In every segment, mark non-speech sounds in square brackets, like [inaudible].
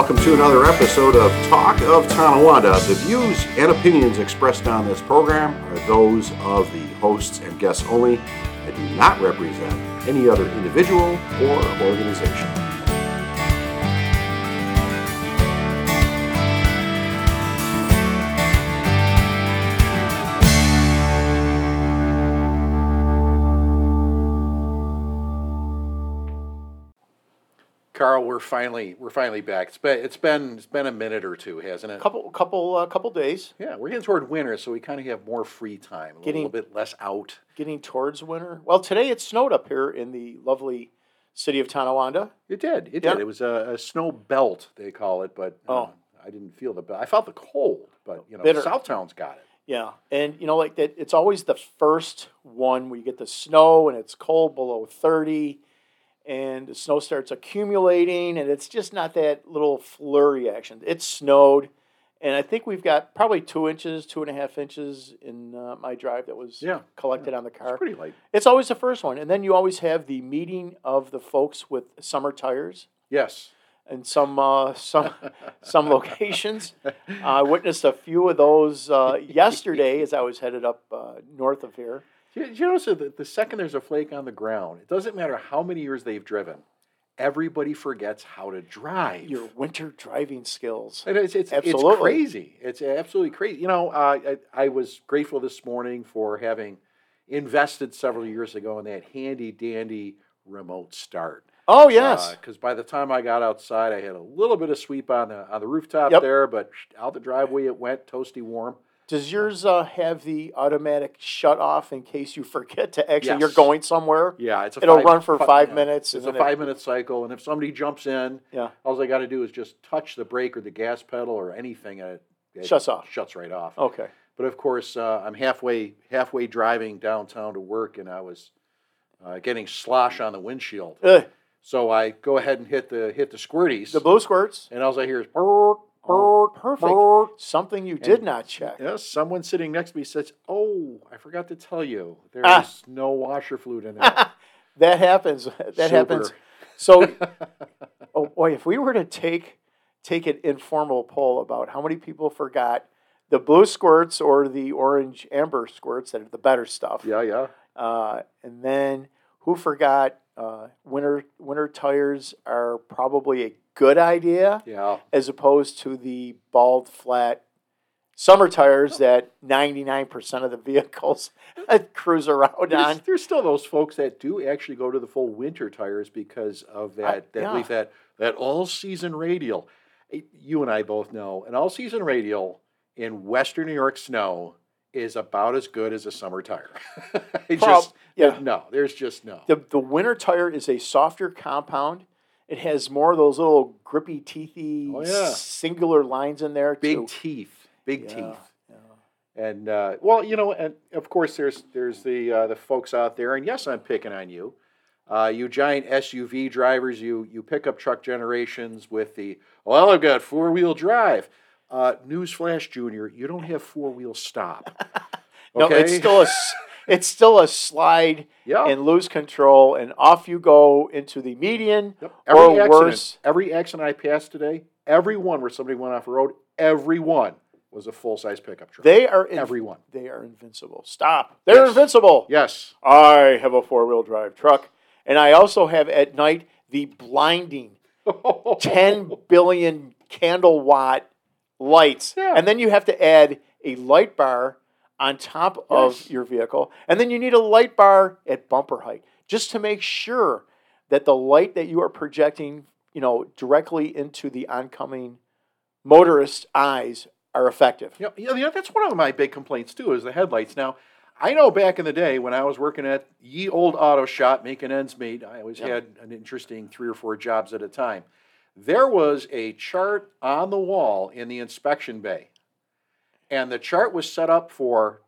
welcome to another episode of Talk of Tonawanda. The views and opinions expressed on this program are those of the hosts and guests only and do not represent any other individual or organization. Carl, we're finally we're finally back. It's been it's been it's been a minute or two, hasn't it? couple couple uh, couple days Yeah, we're getting toward winter, so we kind of have more free time, a Getting- little bit less out. getting towards winter well today it snowed up here in the lovely city of tonawanda It did, it Yeah. did. It was a, a snow belt they call it, but Oh. I didn't feel the belt. I felt the cold, but you know, Bitter. Southtown's got it. yeah and you know like that it's always the first one where you get the snow and it's cold below 30 and the snow starts accumulating and it's just not that little flurry action it snowed and i think we've got probably two inches two and a half inches in uh, my drive that was Yeah, collected on the car It's pretty light. it's always the first one and then you always have the meeting of the folks with summer tires Yes. in some uh, some [laughs] some locations. I witnessed a few of those uh, yesterday as I was headed up uh, north of here. You, you notice that the second there's a flake on the ground, it doesn't matter how many years they've driven, everybody forgets how to drive. Your winter driving skills. Is, it's, it's Absolutely. crazy. It's absolutely crazy. You know, uh, I, I was grateful this morning for having invested several years ago in that handy dandy remote start. Oh yes, Because by the time I got outside, I had a little bit of sweep on the on the rooftop Yep. there, but out the driveway it went, toasty warm. Does yours uh, have the automatic shut off in case you [laughs] forget to actually you're going somewhere? Yeah, it's a It'll five- run for fi- five yeah, minutes. It's and a then it- five minute cycle, and if somebody jumps in, Yeah. all I got to do is just touch the brake or the gas pedal or anything, and it, it Shuts off. Shuts right off. Okay. But of course, uh, I'm halfway halfway driving downtown to work, and I was uh, getting slosh on the windshield. Ugh, So I go ahead and hit the hit the squirties, the blue squirts. and all I hear is "Brrrt, Oh, perfect. brrrt." Something you did And- not check. Yes, someone sitting next to me says, "Oh, I forgot to tell you, there's Ah. no washer fluid in [laughs] there." that happens. That Super. happens. So, [laughs] oh boy, if we were to take take an informal poll about how many people forgot the blue squirts or the orange amber squirts that are the better stuff, yeah, yeah. uh, and then who forgot uh, winter winter tires are probably a good idea Yeah, as opposed to the bald flat summer tires that ninety nine percent of the [laughs] vehicles cruise around there's, on. there's still those folks that do actually go to the full winter tires because of that that yeah. that that all season radial. You and I both know an all season radial in Western New York snow is about as good as a summer tire. [laughs] Prob- just yeah. no, there's just no. The the winter tire is a softer compound. It has more of those little grippy, teethy, Oh, yeah. singular lines in there. big too. teeth, big Yeah, teeth. And uh, well, you know, and of course, there's there's the uh, the folks out there, and yes, I'm picking on you, uh, you giant SUV drivers, you you pickup truck generations with the well, I've got four wheel drive. Uh, newsflash, Junior, you don't have four wheel stop. [laughs] No, it's still a it's still a slide yeah. and lose control, and off you go into the median. Yep. Every or accident, worse. every accident I passed today, every one where somebody went off the road, every one was a full size pickup truck. They are in, every one. they are invincible. Stop. They're Yes. invincible. Yes. I have a four wheel drive truck, and I also have at night the blinding [laughs] 10 billion candle watt lights. Yeah. And then you have to add a light bar on top of your vehicle. And then you need a light bar at bumper height just to make sure that the light that you are projecting, you know, directly into the oncoming motorist's eyes are effective. Yeah, you know, that's one of my big complaints too, is the headlights. Now, I know back in the day when I was working at ye old auto shop making ends meet, I always Yep. had an interesting three or four jobs at a time. There was a chart on the wall in the inspection bay, and the chart was set up for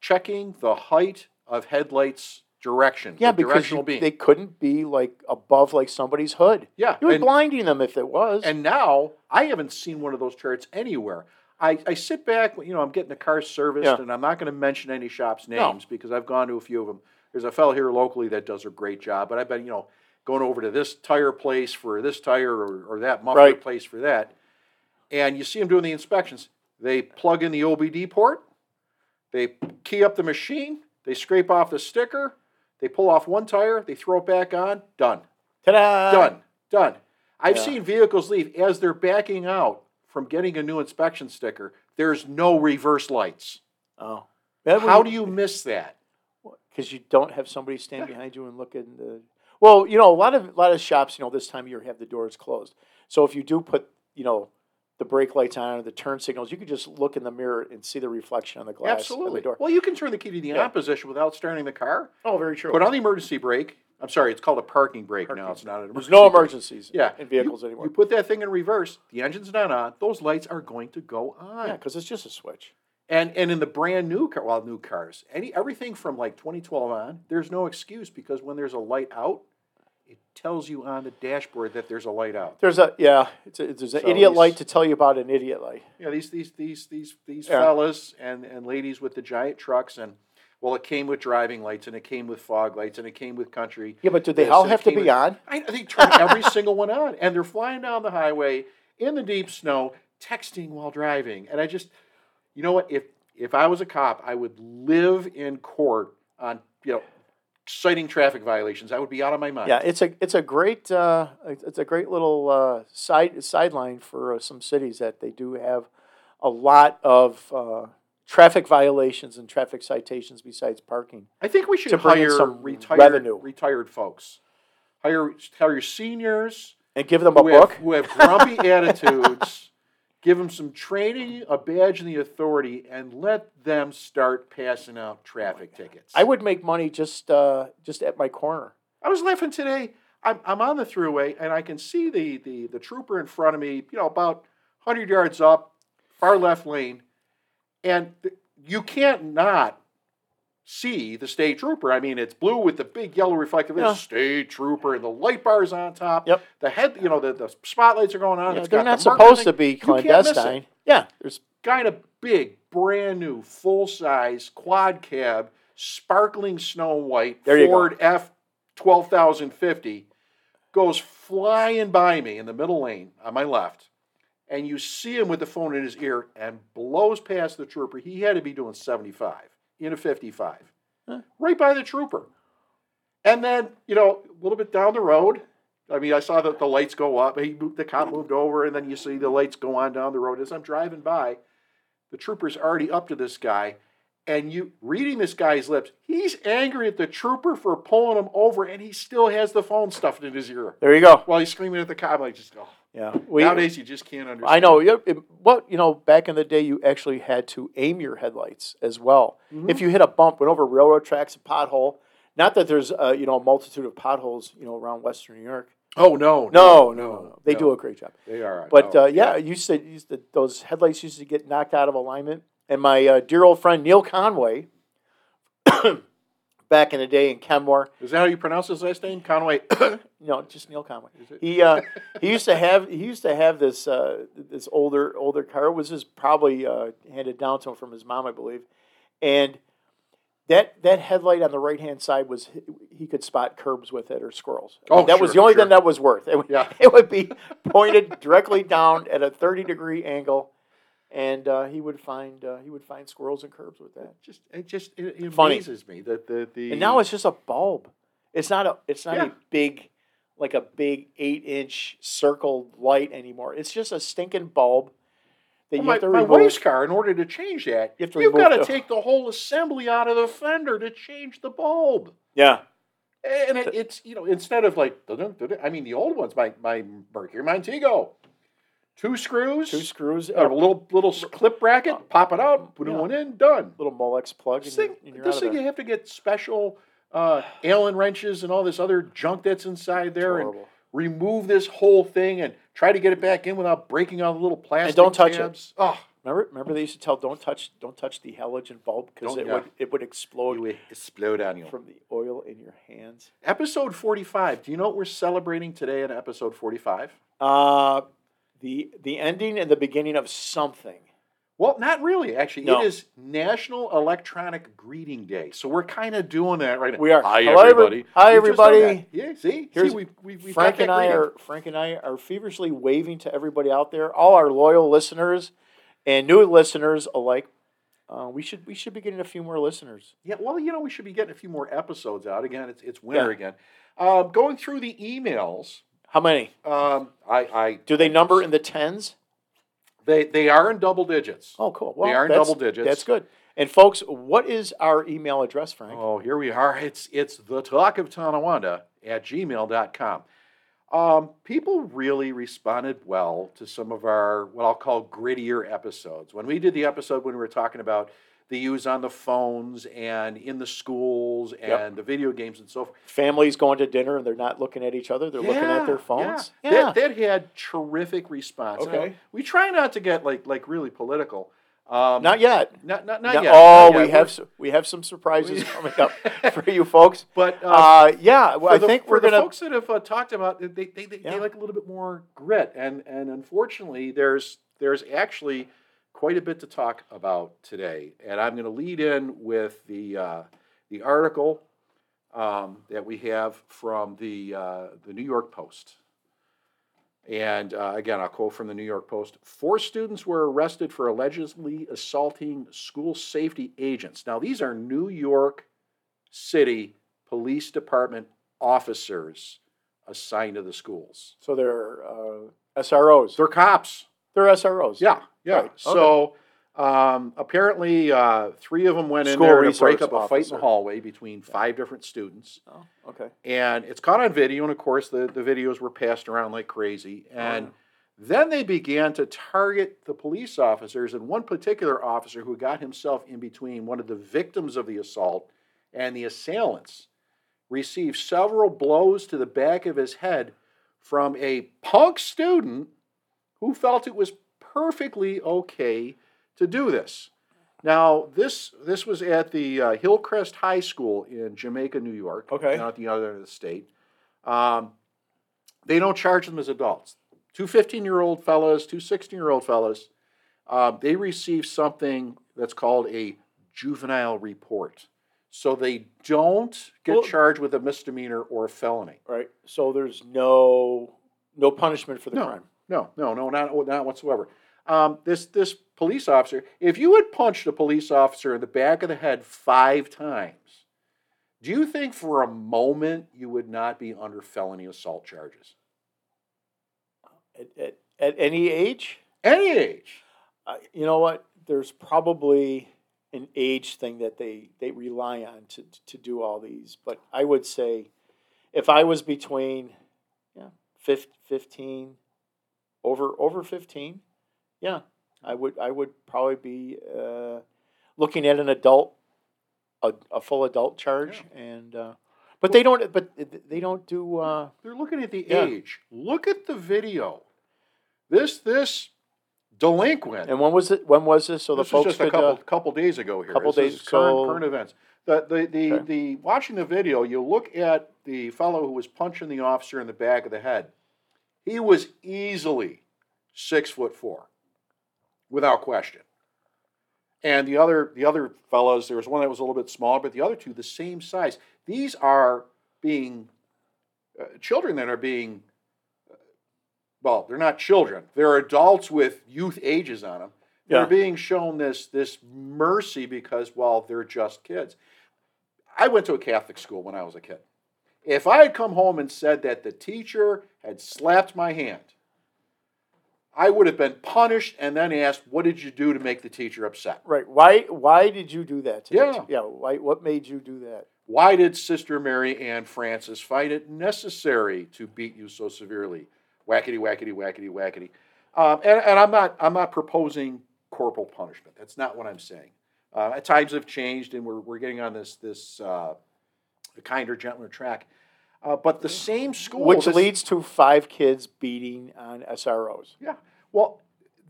checking the height of headlights direction. Yeah, the because you- they couldn't be like above like somebody's hood. yeah, You were and- blinding them if it was. And now I haven't seen one of those charts anywhere. I, I sit back, you know, I'm getting the car serviced, Yeah. and I'm not going to mention any shops' No. names because I've gone to a few of them. There's a fellow here locally that does a great job, but I've been, you know, going over to this tire place for this tire or, or that muffler Right. place for that. And you see them doing the inspections. They plug in the OBD port, they key up the machine, they scrape off the sticker, they pull off one tire, they throw it back on, done. Ta-da! Done. Done. I've Yeah. seen vehicles leave as they're backing out from getting a new inspection sticker. There's no reverse lights. Oh. How do you miss that? Because you don't have somebody stand behind you and look in the. Well, you know, a lot of a lot of shops, you know, this time of year have the doors closed. So if you do put, you know, the brake lights on or the turn signals, you could just look in the mirror and see the reflection on the glass. Absolutely. the door. Well, you can turn the key to the Yeah. on position without starting the car. Oh, very true. Put on the emergency brake. I'm sorry, it's called a parking brake now. It's not an emergency. There's no brake. emergencies Yeah. in vehicles you, anymore. You put that thing in reverse. The engine's not on. Those lights are going to go on. yeah, because it's just a switch. And and in the brand new car, well, new cars, any everything from like 2012 on, there's no excuse because when there's a light out, it tells you on the dashboard that there's a light out. There's a yeah, it's a, there's an So idiot these- light to tell you about an idiot light. Yeah, these these these these these Yeah. fellas and and ladies with the giant trucks and well, it came with driving lights and it came with fog lights and it came with country. Yeah, but do they This, all have to be with- on? I, they turn every [laughs] single one on, and they're flying down the highway in the deep snow, texting while driving. And I just, you know what? If if I was a cop, I would live in court on you know citing traffic violations. I would be out of my mind. Yeah, it's a it's a great uh, it's a great little uh, side sideline for uh, some cities that they do have a lot of uh, traffic violations and traffic citations besides parking. I think we should To hire some retired revenue. retired folks. Hire hire seniors And give them a who have, book. who have grumpy [laughs] attitudes. Give them some training, a badge, and the authority, and let them start passing out traffic tickets. I would make money just uh, just at my corner. I was laughing today. I'm, I'm on the throughway and I can see the, the, the trooper in front of me, you know, about 100 yards up, far left lane. And you can't not see the state trooper. I mean, it's blue with the big yellow reflective. Yeah. State trooper and the light bars on top. Yep. The head, you know, the, the spotlights are going on. Yeah, It's they're got not the supposed thing. to be You can't miss it. clandestine. Yeah, there's kind of big, brand new, full size quad cab, sparkling snow white There. Ford F twelve thousand fifty goes flying by me in the middle lane on my left, and you see him with the phone in his ear and blows past the trooper. He had to be doing seventy five in a fifty five, Huh. right by the trooper. And then you know a little bit down the road. I mean, I saw that the lights go up. He moved, the cop moved over, and then you see the lights go on down the road. As I'm driving by, the trooper's already up to this guy, and you reading this guy's lips, he's angry at the trooper for pulling him over, and he still has the phone stuffed in his ear there you go. while he's screaming at the cop. Like, just oh. Yeah, we, nowadays you just can't understand. I know. it- What you know, back in the day, you actually had to aim your headlights as well. Mm-hmm. If you hit a bump, went over railroad tracks, a pothole. Not that there's uh, you know a multitude of potholes you know around Western New York. Oh no, No, no, no, no. They do a great job. They are. But oh, uh, yeah, you said used to, those headlights used to get knocked out of alignment. And my uh, dear old friend Neil Conway, back in the day in Kenmore, is that how you pronounce his last name? Conway. [coughs] no, just Neil Conway. Is it? He uh, he used to have he used to have this uh, this older older car. It was just probably uh, handed down to him from his mom, I believe. And that that headlight on the right hand side was he could spot curbs with it or squirrels. Oh, that was the only sure. thing that was worth. It, would- Yeah. [laughs] it would be pointed directly down at a thirty degree angle, and uh, he would find uh, he would find squirrels and curbs with that. just it just it, it amazes me that the the And now it's just a bulb. It's not a it's not Yeah. a big like a big eight inch circle light anymore. It's just a stinking bulb that Well, you my, have to my wife's car, in order to change that, You have to you've got to the- take the whole assembly out of the fender to change the bulb. Yeah. And it, it's you know instead of like I mean the old ones, my my Mercury Montego, two screws, Two screws, a a little little clip bracket, pop it out, put Yeah. one in, done. little Molex plug. This and thing, you're, and you're this thing you have to get special uh, Allen wrenches and all this other junk that's inside there, and remove this whole thing and try to get it back in without breaking all the little plastic. don't touch it. tabs. Oh, Remember, remember they used to tell don't touch don't touch the halogen bulb because it yeah. would it would explode you would explode on you. from the oil in your hands. Episode 45. Do you know what we're celebrating today in episode 45? Uh, the the ending and the beginning of something. Well, not really. Actually, No. it is National Electronic Greeting Day, so we're kind of doing that right now. We are. Hi, Hello, everybody. hi, We've just done everybody. Yeah. See, Here's- see, we we we Frank and I are Frank and I are feverishly waving to everybody out there, all our loyal listeners and new listeners alike. Uh, we should we should be getting a few more listeners. Yeah, well, you know, we should be getting a few more episodes out again. It's it's winter Yeah. again. Um, going through the emails, How many? um, I, I Do they number in the tens? they they are in double digits. Oh, cool. Well, They are in double digits. That's good. And folks, what is our email address, Frank? Oh, here we are. It's it's the talk of Tonawanda at gmail.com. Um, people really responded well to some of our what I'll call grittier episodes. When we did the episode when we were talking about the use on the phones and in the schools and Yep. the video games and so forth. Families going to dinner and they're not looking at each other; they're looking at their phones. Yeah. That, that had terrific response. Now, Okay. we try not to get like like really political. Um, Not yet. Not, not, not No- yet. Oh, not yet. we have s- we have some surprises [laughs] coming up [laughs] for you folks. But uh, Uh, yeah, well, I the, think for we're the gonna. folks that have uh, talked about they, they, they, Yeah. they like a little bit more grit, and and unfortunately, there's there's actually quite a bit to talk about today, and I'm going to lead in with the uh, the article um, that we have from the uh, the New York Post. And uh, again, I'll quote from the New York Post. Four students were arrested for allegedly assaulting school safety agents. Now, these are New York City Police Department officers assigned to the schools. So they're uh, SROs. They're cops. They're SROs. Yeah, yeah. Right, okay. So um, apparently, uh, three of them went in there to break up a fight in the hallway between five different students. Oh, okay. and it's caught on video and of course the, the videos were passed around like crazy and yeah. then they began to target the police officers and one particular officer who got himself in between one of the victims of the assault and the assailants received several blows to the back of his head from a punk student who felt it was perfectly okay to do this now, this this was at the uh, Hillcrest High School in Jamaica, New York. Okay. Not the other end of the state. Um, they don't charge them as adults. Two 15 year old fellas, two 16 year old fellas, uh, they receive something that's called a juvenile report. So they don't get Well- charged with a misdemeanor or a felony. Right. So there's no no punishment for the No. crime. No, no, no, not, not whatsoever. Um, this this police officer, if you had punched a police officer in the back of the head five times, do you think for a moment you would not be under felony assault charges? At, at, at any age, Any age. uh, you know what? There's probably an age thing that they they rely on to to do all these. But I would say, if I was between, yeah, fif- fifteen, over over fifteen, yeah, I would I would probably be uh, looking at an adult, a, a full adult charge, and uh, but they don't. But they don't do. Uh, They're looking at the Yeah. age. Look at the video. This this delinquent. and when was it? When was this? So the folks just a could. couple uh, couple days ago here. couple This is days, current, so- current events. The the the, Okay. the watching the video, you look at the fellow who was punching the officer in the back of the head. He was easily six foot four, without question. And the other the other fellows, there was one that was a little bit smaller, but the other two the same size. These are being uh, children that are being uh, well, they're not children. They're adults with youth ages on them. They're Yeah. being shown this this mercy because well, they're just kids. I went to a Catholic school when I was a kid. If I had come home and said that the teacher had slapped my hand, I would have been punished and then asked, "What did you do to make the teacher upset?" Right. Why? Why did you do that? Yeah. yeah. Why? What made you do that? Why did Sister Mary Ann Francis find it necessary to beat you so severely? Whackety, whackety, whackety, whackety. Um, and, and I'm not I'm not proposing corporal punishment. That's not what I'm saying. Uh, at times have changed, and we're, we're getting on this this uh, kinder, gentler track. Uh, but the same school, Which this- leads to five kids beating on SROs. yeah. Well,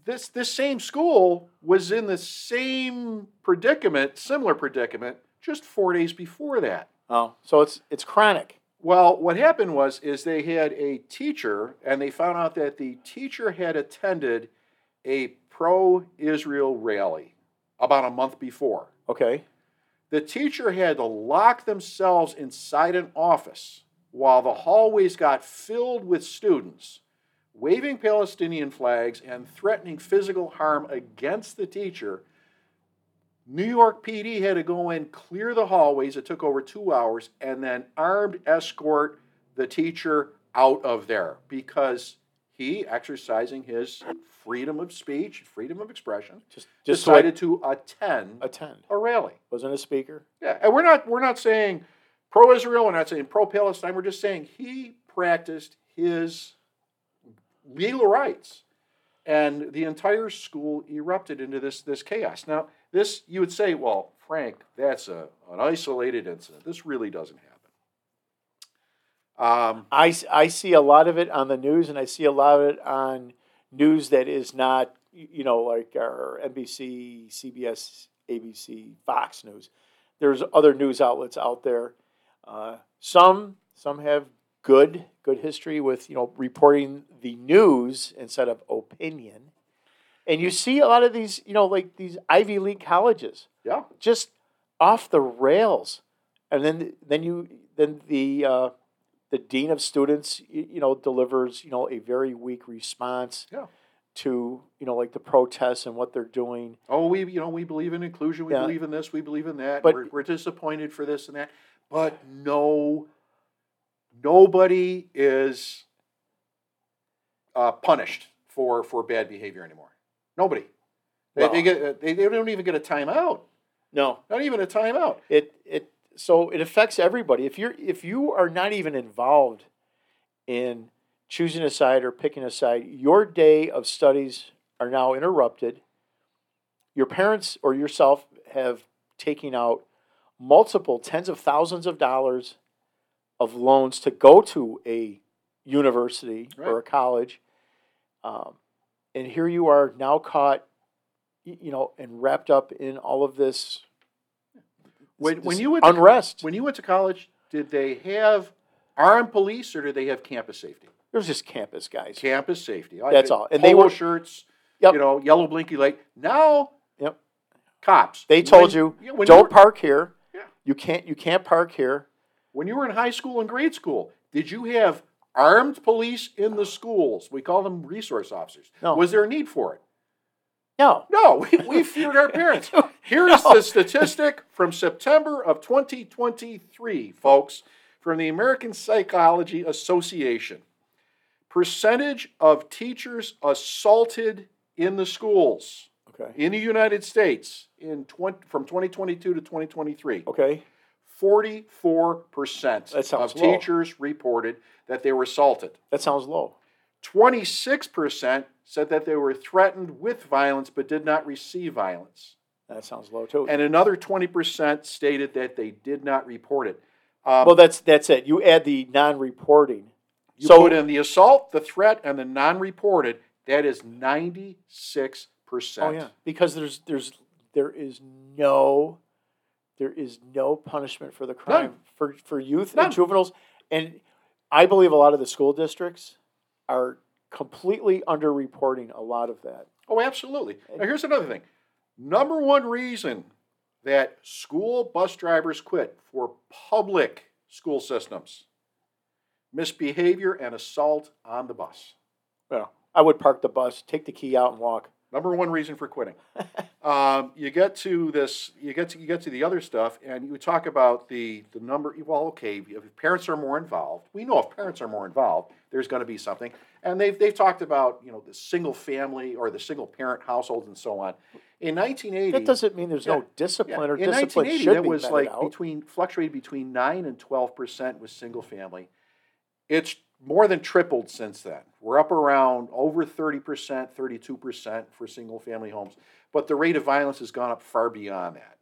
this this same school was in the same predicament, similar predicament, just four days before that. Oh, so it's it's chronic. Well, what happened was is they had a teacher, and they found out that the teacher had attended a pro Israel rally about a month before. Okay. The teacher had to lock themselves inside an office while the hallways got filled with students waving Palestinian flags and threatening physical harm against the teacher. New York PD had to go in, clear the hallways. It took over two hours, and then armed escort the teacher out of there because he, exercising his freedom of speech, freedom of expression, Just just so I decided to attend attend. a rally. Wasn't a speaker. Yeah, and we're not we're not saying pro-Israel. We're not saying pro-Palestine. We're just saying he practiced his legal rights, and the entire school erupted into this this chaos. Now, this you would say, well, Frank, that's a an isolated incident. This really doesn't happen. Um, I, I see a lot of it on the news, and I see a lot of it on news that is not, you know, like our NBC, CBS, ABC, Fox News. There's other news outlets out there. Uh, some some have good good history with you know reporting the news instead of opinion, and you see a lot of these you know like these Ivy League colleges yeah, just off the rails, and then then you then the uh, the dean of students y- you know delivers you know a very weak response Yeah. to you know like the protests and what they're doing. Oh, we you know we believe in inclusion. We Yeah. believe in this. We believe in that. But- we're, we're disappointed for this and that. But no, nobody is uh, punished for for bad behavior anymore. Nobody. They, Well- they get they, they don't even get a timeout. No, Not even a timeout. it it so it affects everybody. If you're if you are not even involved in choosing a side or picking a side, your day of studies are now interrupted. Your parents or yourself have taken out multiple tens of thousands of dollars of loans to go to a university or a college, um, and here you are now caught, you know, and wrapped up in all of this. When, this when you went to, unrest, when you went to college, did they have armed police or did they have campus safety? There's just campus guys. Campus safety. That's all. And they were- shirts. Yep. You know, yellow blinky light. Now, Yep. cops. They told When- you don't park here. You can't. You can't park here. When you were in high school and grade school, did you have armed police in the schools? We call them resource officers. No. Was there a need for it? No. No, we, we [laughs] feared our parents. Here is the statistic from September of 2023, folks, from the American Psychology Association. Percentage of teachers assaulted in the schools Okay. in the United States in 20, from 2022 to 2023. Okay. 44% of low. teachers reported that they were assaulted. That sounds low. 26% said that they were threatened with violence but did not receive violence. That sounds low too. And another 20% stated that they did not report it. Um, well, that's that's it. You add the non-reporting. you so put in the assault, the threat, and the non reported, that is 96%. Oh yeah, because there's there's there is no there is no punishment for the crime None. for for youth None. and juveniles, and I believe a lot of the school districts are completely underreporting a lot of that. Oh, absolutely. Now, here's another thing. Number one reason that school bus drivers quit for public school systems misbehavior and assault on the bus. Well, I would park the bus, take the key out, and walk. Number one reason for quitting. [laughs] um, you get to this, you get to you get to the other stuff, and you talk about the the number. Well, okay, if parents are more involved, we know if parents are more involved, there's going to be something. And they've they've talked about you know the single family or the single parent households and so on. In 1980, That doesn't mean there's Yeah. no discipline yeah, or in discipline 1980, should that be was like out. between fluctuated between nine and twelve percent was single family. It's more than tripled since then. We're up around over thirty percent, thirty-two percent for single family homes, but the rate of violence has gone up far beyond that.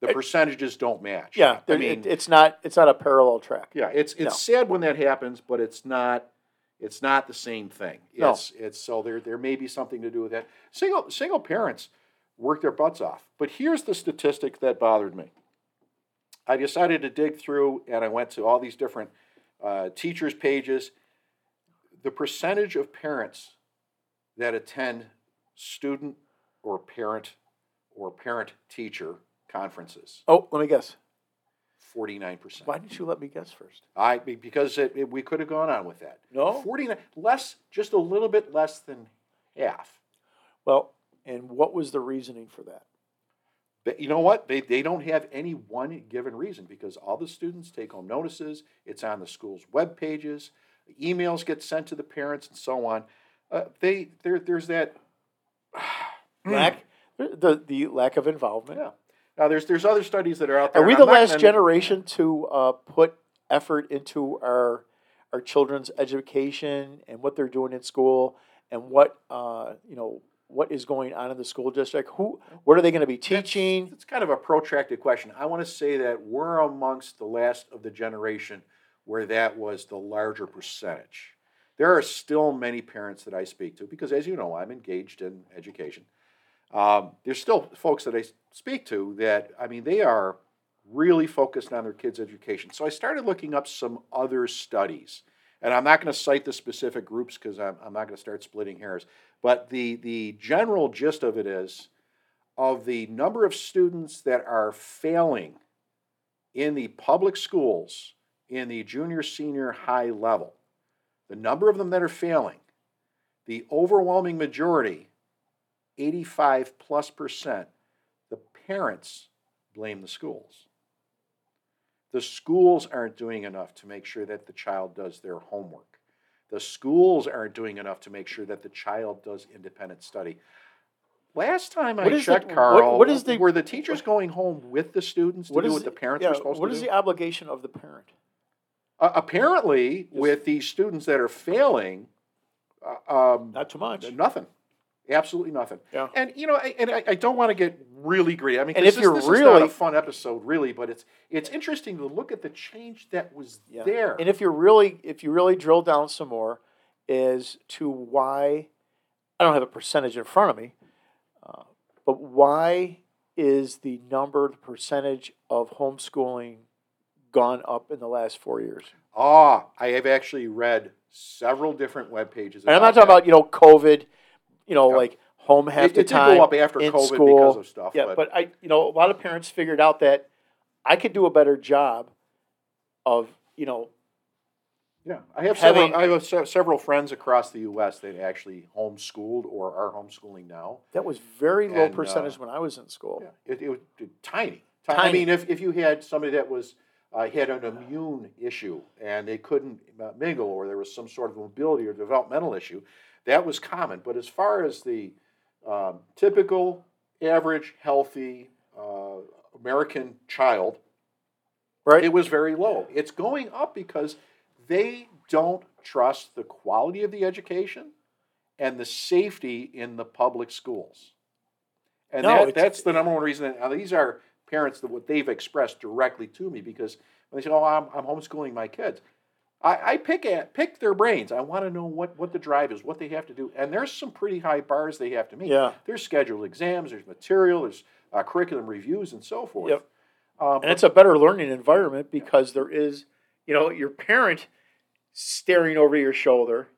The percentages don't match. Yeah, I mean, it, it's not it's not a parallel track. yeah, it's it's No. sad when that happens, but it's not it's not the same thing. No. It's it's so there there may be something to do with that. Single single parents work their butts off. But here's the statistic that bothered me. I decided to dig through and I went to all these different uh, teachers' pages. The percentage of parents that attend student or parent or parent teacher conferences. Oh, let me guess. 49%. Why didn't you let me guess first? I because it, it- we could have gone on with that. No. 49 less just a little bit less than half. Well, and what was the reasoning for that? But you know what? They, they don't have any one given reason because all the students take home notices. It's on the school's web pages. Emails get sent to the parents and so on. Uh, they there there's that. [sighs] Lack the the lack of involvement. Yeah. Now there's there's other studies that are out there. Are we the last generation to uh, put effort into our our children's education and what they're doing in school and what uh, you know what is going on in the school district? Who what are they going to be teaching? It's kind of a protracted question. I want to say that we're amongst the last of the generation where that was the larger percentage. There are still many parents that I speak to because, as you know, I'm engaged in education. Um, there's still folks that I speak to that, I mean, they are really focused on their kids' education. So I started looking up some other studies. And I'm not going to cite the specific groups because I'm, I'm not going to start splitting hairs. But the, the general gist of it is of the number of students that are failing in the public schools in the junior, senior, high level, the number of them that are failing, the overwhelming majority, 85 plus percent, the parents blame the schools. The schools aren't doing enough to make sure that the child does their homework. The schools aren't doing enough to make sure that the child does independent study. Last time I What is the- checked, what- Carl, what is the- were the teachers going home with the students to What do what the the- parents yeah, were supposed to is do? the obligation of the parent? Uh, apparently, with these students that are failing, uh, um, Not too much. nothing, absolutely nothing. Yeah. And you know, I, and I, I don't want to get really greedy. I mean, And if you're this is not really- a fun episode, really, but it's it's interesting to look at the change that was Yeah. there. And if you're really, if you really drill down some more, is to why I don't have a percentage in front of me, uh, but why is the number, the percentage of homeschooling gone up in the last four years? ah, I have actually read several different web pages. And I'm not talking about you know COVID, you know Yeah. like home half it, the it time go up after in COVID school. because of stuff. Yeah, but, but I, you know, a lot of parents figured out that I could do a better job of, you know, yeah, I have having- several. I have se- several friends across the U.S. that actually homeschooled or are homeschooling now. that was very low And, uh, percentage when I was in school. Yeah, it, it was tiny. Ti- I mean, if, if you had somebody that was uh, had an immune issue and they couldn't uh, mingle, or there was some sort of mobility or developmental issue, that was common. But as far as the um, typical, average, healthy uh, American child, Right. it was very low. It's going up because they don't trust the quality of the education and the safety in the public schools. And No, that, that's the number one reason. That, now, these are parents that what they've expressed directly to me because when they say, "Oh, I'm, I'm homeschooling my kids," I, I pick at pick their brains. I want to know what what the drive is, what they have to do, and there's some pretty high bars they have to meet. Yeah. There's scheduled exams, there's material, there's uh, curriculum reviews, and so forth. Yep. Um, And it's a better learning environment because there is, you know, your parent staring over your shoulder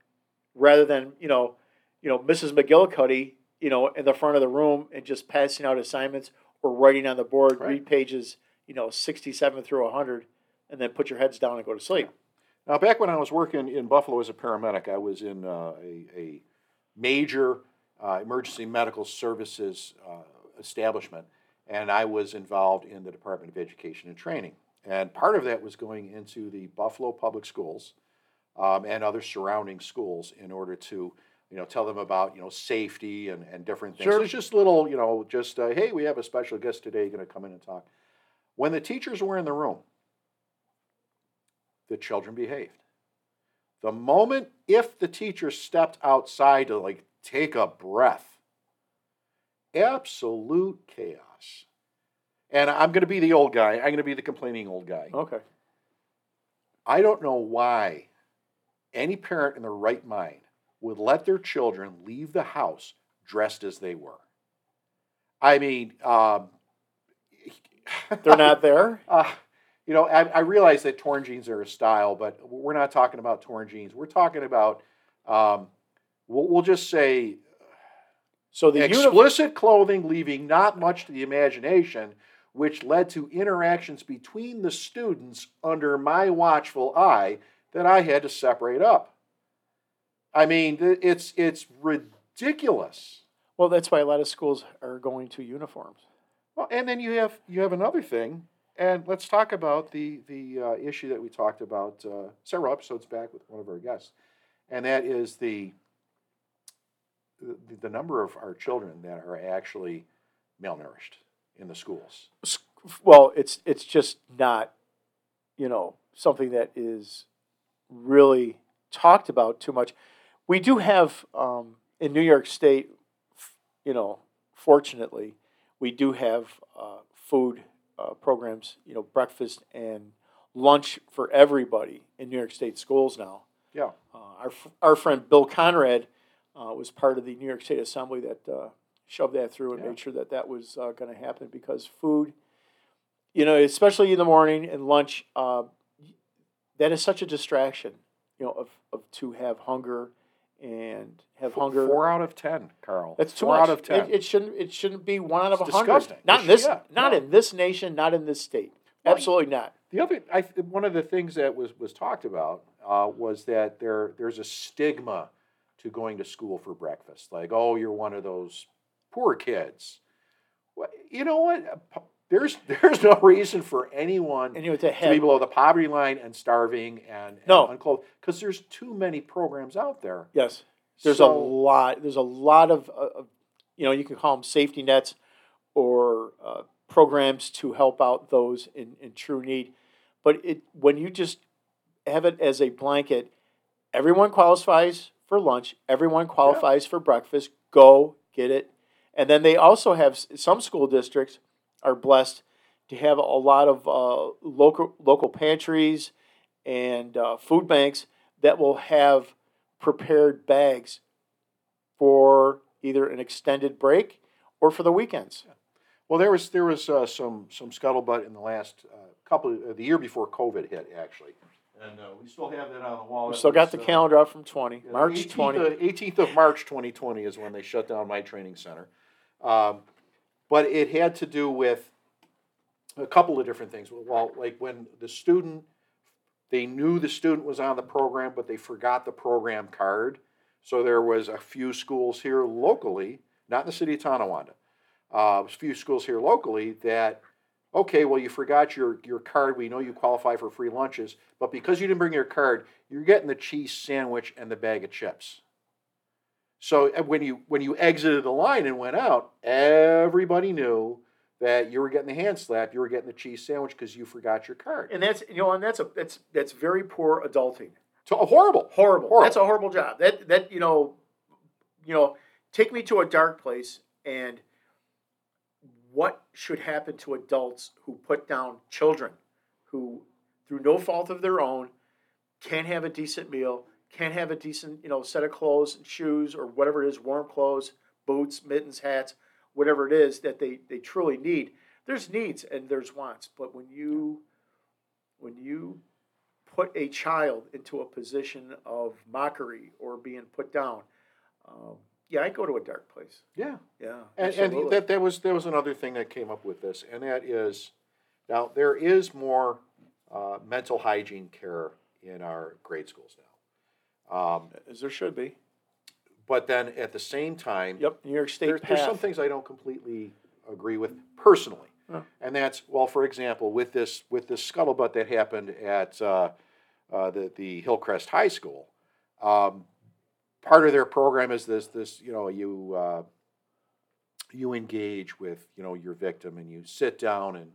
rather than, you know, you know, Mrs. McGillicuddy, you know, in the front of the room and just passing out assignments or writing on the board, Right. read pages, you know, 67 through 100, and then put your heads down and go to sleep. Now, back when I was working in Buffalo as a paramedic, I was in uh, a, a major uh, emergency medical services uh, establishment, and I was involved in the Department of Education and Training. And part of that was going into the Buffalo Public Schools um, and other surrounding schools in order to, you know, tell them about, you know, safety and, and different things. Sure. So it's just little, you know, just, uh, hey, we have a special guest today going to come in and talk. When the teachers were in the room, the children behaved. The moment if the teacher stepped outside to like take a breath, absolute chaos. And I'm going to be the old guy. I'm going to be the complaining old guy. Okay. I don't know why any parent in their right mind would let their children leave the house dressed as they were. I mean, um, [laughs] They're not there. uh, you know, I, I realize that torn jeans are a style, but we're not talking about torn jeans. We're talking about, um, we'll, we'll just say, So the Explicit clothing leaving not much to the imagination, which led to interactions between the students under my watchful eye that I had to separate up. I mean, it's it's ridiculous. well, that's why a lot of schools are going to uniforms. Well, and then you have you have another thing, and let's talk about the the uh, issue that we talked about uh, several episodes back with one of our guests, and that is the the, the number of our children that are actually malnourished in the schools. Well, it's it's just not, you know, something that is really talked about too much. We do have um, in New York State, you know, fortunately, we do have uh, food uh, programs, you know, breakfast and lunch for everybody in New York State schools now. Yeah. Uh, our, our friend Bill Conrad uh, was part of the New York State Assembly that uh, shoved that through and Yeah. made sure that that was uh, going to happen because food, you know, especially in the morning and lunch, uh, that is such a distraction, you know, of, of to have hunger and have hunger. Four out of ten, Carl. That's too Four much. out of ten. It, it shouldn't. It shouldn't be one out of a hundred. Not in this. yeah, Not no. in this nation. Not in this state. Well, Absolutely not. The other, I, one of the things that was, was talked about uh, was that there there's a stigma to going to school for breakfast. Like, oh, you're one of those poor kids. Well, you know what? There's [laughs] there's no reason for anyone And you to to be below the poverty line and starving and, and No. unclothed because there's too many programs out there. yes. There's a lot. There's a lot of, uh, you know, you can call them safety nets or uh, programs to help out those in, in true need. But it when you just have it as a blanket, everyone qualifies for lunch. Everyone qualifies for breakfast. Go get it. And then they also have some school districts are blessed to have a lot of uh, local local pantries and uh, food banks that will have prepared bags for either an extended break or for the weekends. Well, there was there was uh, some some scuttlebutt in the last uh, couple of, uh, the year before COVID hit actually, and uh, we still have that on the wall. We still got the uh, calendar up from 20, yeah, March 18th 20. of- 18th of March 2020 is when they shut down my training center, um, but it had to do with a couple of different things. Well, like when the student, they knew the student was on the program, but they forgot the program card. So there was a few schools here locally, not in the city of Tonawanda, uh, a few schools here locally that, okay, well, you forgot your, your card. We know you qualify for free lunches, but because you didn't bring your card, you're getting the cheese sandwich and the bag of chips. So uh, when you when you exited the line and went out, everybody knew that you were getting the hand slap, you were getting the cheese sandwich because you forgot your card. And that's you know, and that's a that's that's very poor adulting. So horrible. Horrible. Horrible. That's a horrible job. That that you know, you know, take me to a dark place and what should happen to adults who put down children who through no fault of their own can't have a decent meal, can't have a decent, you know, set of clothes and shoes or whatever it is, warm clothes, boots, mittens, hats, whatever it is that they, they truly need. There's needs and there's wants, but when you when you put a child into a position of mockery or being put down, um, yeah, I go to a dark place. Yeah. Yeah, And, and that, that was that was another thing that came up with this, and that is now there is more uh, mental hygiene care in our grade schools now. Um, as there should be. but then at the same time, Yep, New York State there, there's some things I don't completely agree with personally, and that's well, for example, with this with this scuttlebutt that happened at uh, uh, the the Hillcrest High School. Um, part of their program is this this you know you uh, you engage with you know your victim and you sit down and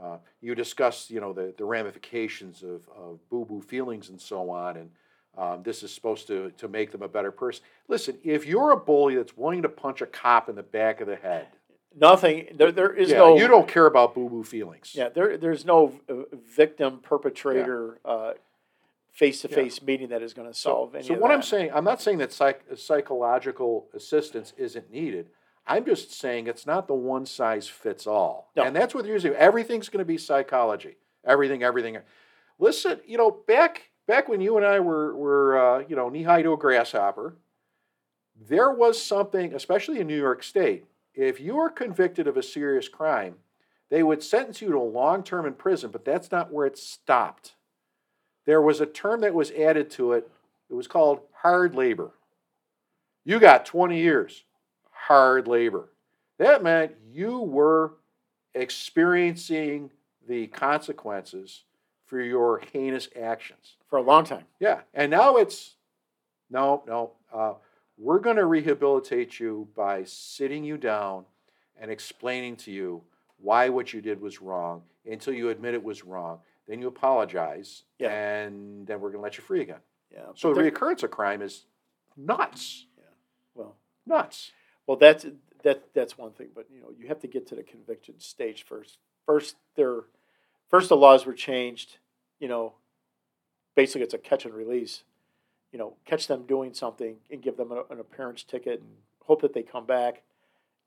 uh, you discuss you know the, the ramifications of, of boo boo feelings and so on and um, this is supposed to, to make them a better person. Listen, if you're a bully that's willing to punch a cop in the back of the head, Nothing. There, there is yeah, no. you don't care about boo boo feelings. Yeah, there, there's no uh, victim perpetrator face to face meeting that is going to So, solve any. so what I'm saying, I'm not saying that psych, psychological assistance isn't needed. I'm just saying it's not the one size fits all. No. And that's what you're using. Everything's going to be psychology. Everything, everything. Listen, you know, back back when you and I were were uh, you know knee high to a grasshopper, there was something, especially in New York State, if you were convicted of a serious crime, they would sentence you to a long term in prison, but that's not where it stopped. There was a term that was added to it, it was called hard labor. You got 20 years, hard labor. That meant you were experiencing the consequences for your heinous actions. For a long time. Yeah, and now it's no, no. Uh, we're going to rehabilitate you by sitting you down and explaining to you why what you did was wrong until you admit it was wrong. Then you apologize, Yeah. and then we're going to let you free again. Yeah. So the reoccurrence of crime is nuts, Yeah. well, nuts. well, that's that that's one thing, but you know, you have to get to the conviction stage first. First, there, first the laws were changed. You know, basically it's a catch and release. You know, catch them doing something and give them an appearance ticket and hope that they come back.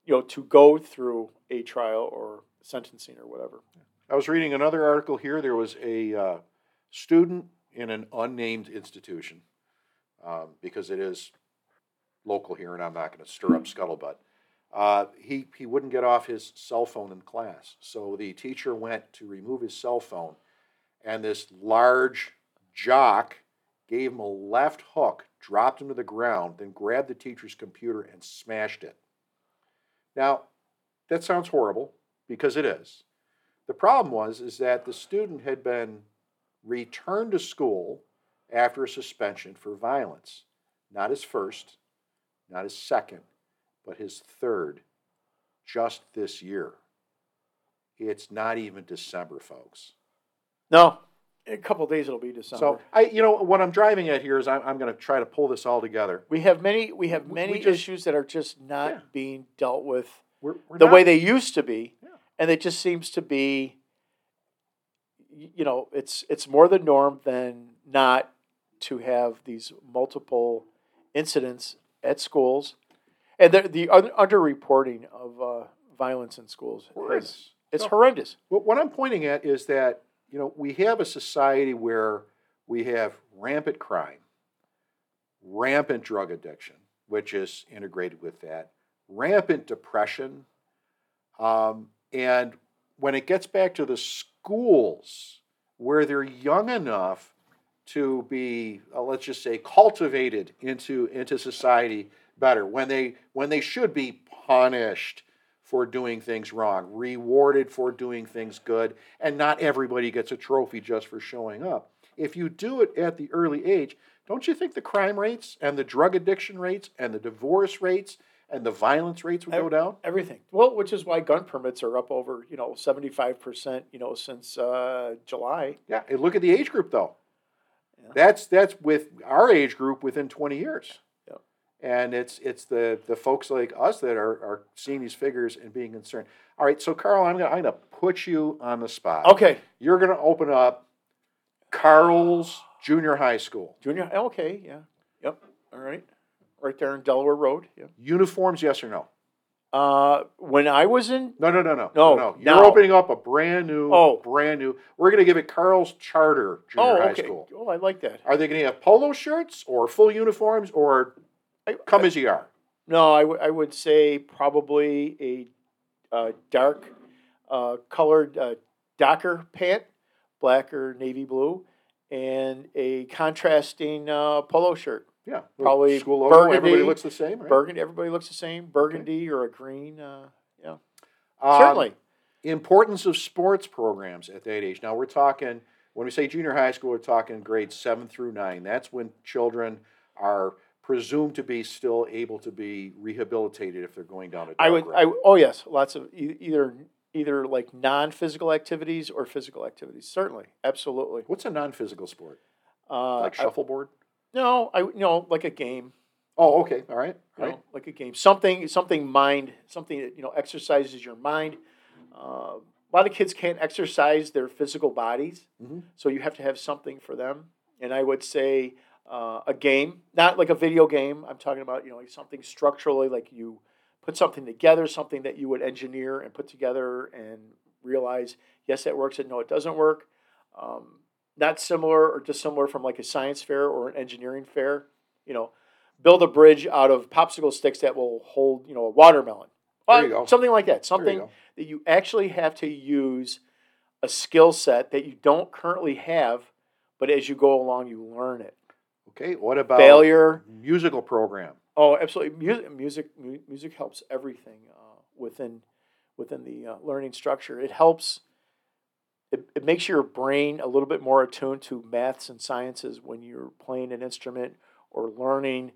You know, to go through a trial or sentencing or whatever. I was reading another article here. There was a uh, student in an unnamed institution, um, because it is local here, and I'm not going to stir up scuttlebutt. Uh, he, he wouldn't get off his cell phone in class. So the teacher went to remove his cell phone, and this large jock gave him a left hook, dropped him to the ground, then grabbed the teacher's computer and smashed it. Now, that sounds horrible because it is. The problem was is that the student had been returned to school after a suspension for violence. Not his first, not his second, but his third just this year. It's not even December, folks. No, in a couple of days it'll be December. So I, you know, what I'm driving at here is I'm, I'm going to try to pull this all together. we have many we have many we just- issues that are just not Yeah. being dealt with We're, we're the not- way they used to be, Yeah. and it just seems to be, you know, it's it's more the norm than not to have these multiple incidents at schools, and the the un- underreporting of uh, violence in schools is Horrendous. it's No. horrendous. What, what I'm pointing at is that, you know, we have a society where we have rampant crime, rampant drug addiction, which is integrated with that, rampant depression. Um, and when it gets back to the schools where they're young enough to be, uh, let's just say, cultivated into, into society better, when they, when they should be punished for doing things wrong, rewarded for doing things good, and not everybody gets a trophy just for showing up. If you do it at the early age, don't you think the crime rates and the drug addiction rates and the divorce rates and the violence rates would go down? Everything. Well, which is why gun permits are up over you know seventy five percent you know since uh, July. Yeah, and look at the age group though. Yeah. That's that's with our age group within 20 years. Yep. And it's it's the the folks like us that are, are seeing these figures and being concerned. All right, so Carl, I'm gonna I'm gonna put you on the spot. Okay, You're gonna open up Carl's Junior High School. junior. Okay, yeah, yep. All right, right there in Delaware Road. Yeah. Uniforms, yes or no? Uh, when I was in, No, no, no, no, No, no. You're now. opening up a brand new, Oh. brand new. We're gonna give it Carl's Charter Junior oh, High okay. School. Oh, I like that. Are they gonna have polo shirts or full uniforms or I, come as you are? No, I, w- I would say probably a uh, dark uh, colored uh, Docker pant, black or navy blue, and a contrasting uh, polo shirt. Yeah, Probably school logo. Everybody looks the same, right? Burgundy, everybody looks the same. Burgundy or a green. Uh, yeah, Um, certainly. Importance of sports programs at that age. Now we're talking when we say junior high school, we're talking grades seven through nine. That's when children are presumed to be still able to be rehabilitated if they're going down a I would. I oh yes, lots of e- either either like non physical activities or physical activities. Certainly, absolutely. What's a non-physical sport? Uh, Like I- shuffleboard? no, I you know like a game. Oh, okay, all right, all right. know, like a game. Something, something mind, something that you know exercises your mind. Uh, a lot of kids can't exercise their physical bodies, Mhm. so you have to have something for them. And I would say uh, a game, not like a video game. I'm talking about you know like something structurally, like you put something together, something that you would engineer and put together and realize yes that works and no it doesn't work. Um, not similar or dissimilar from like a science fair or an engineering fair. You know, build a bridge out of popsicle sticks that will hold, you know, a watermelon. There you go. Something like that. There you Something that you actually have to use a skill set that you don't currently have, but as you go along, you learn it. Okay, what about Failure. musical program? Oh, absolutely. Music, music, music helps everything uh, within within the uh, learning structure. It helps. It, it makes your brain a little bit more attuned to maths and sciences when you're playing an instrument or learning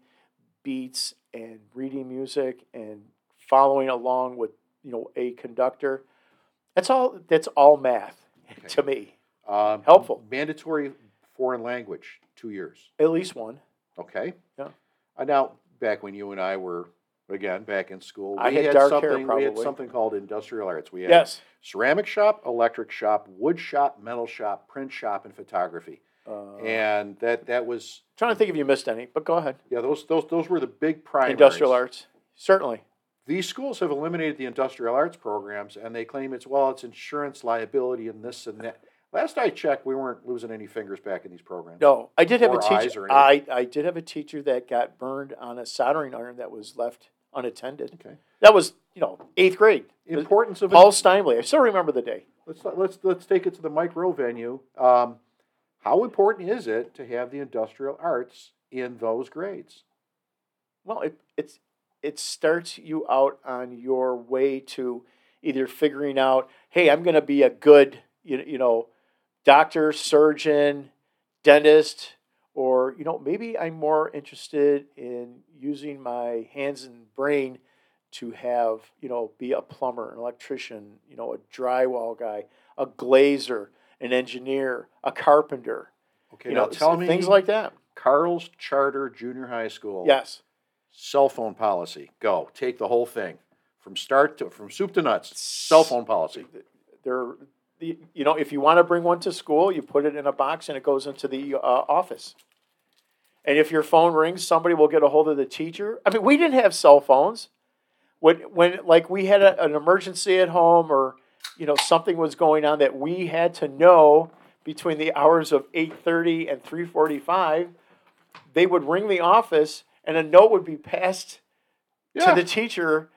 beats and reading music and following along with you know a conductor. That's all. That's all math Okay. to me. Um, Helpful. Mandatory foreign language, two years. At least one. Okay. Yeah. Uh, now, back when you and I were again back in school, we I had had dark hair, something. we had something called industrial arts. We had Yes. ceramic shop, electric shop, wood shop, metal shop, print shop, and photography. Uh, And that that was trying to think if you missed any, but go ahead. yeah those those those were the big primaries. Industrial arts, certainly. These schools have eliminated the industrial arts programs, and they claim it's well, it's insurance liability and this and that. Last I checked, we weren't losing any fingers back in these programs. No, I did have Or a teacher. I, I did have a teacher that got burned on a soldering iron that was left unattended. Okay. That was you know eighth grade. Importance of Paul Steinley. I still remember the day. let's let's let's take it to the micro venue. Um, how important is it to have the industrial arts in those grades? Well, it it's it starts you out on your way to either figuring out, hey, I'm going to be a good you you know doctor, surgeon, dentist, or you know maybe I'm more interested in using my hands and brain to have you know be a plumber, an electrician, you know a drywall guy, a glazer, an engineer, a carpenter. Okay, you now know tell me things like that. Carl's Charter Junior High School. Yes. Cell phone policy. Go. Take the whole thing from start to from soup to nuts. Cell phone policy. There, the- you know, if you want to bring one to school, you put it in a box and it goes into the uh, office. And if your phone rings, somebody will get a hold of the teacher. I mean, we didn't have cell phones. When, when like we had a, an emergency at home or you know something was going on that we had to know between the hours of 8.30 and 3.45 they would ring the office and a note would be passed Yeah. to the teacher,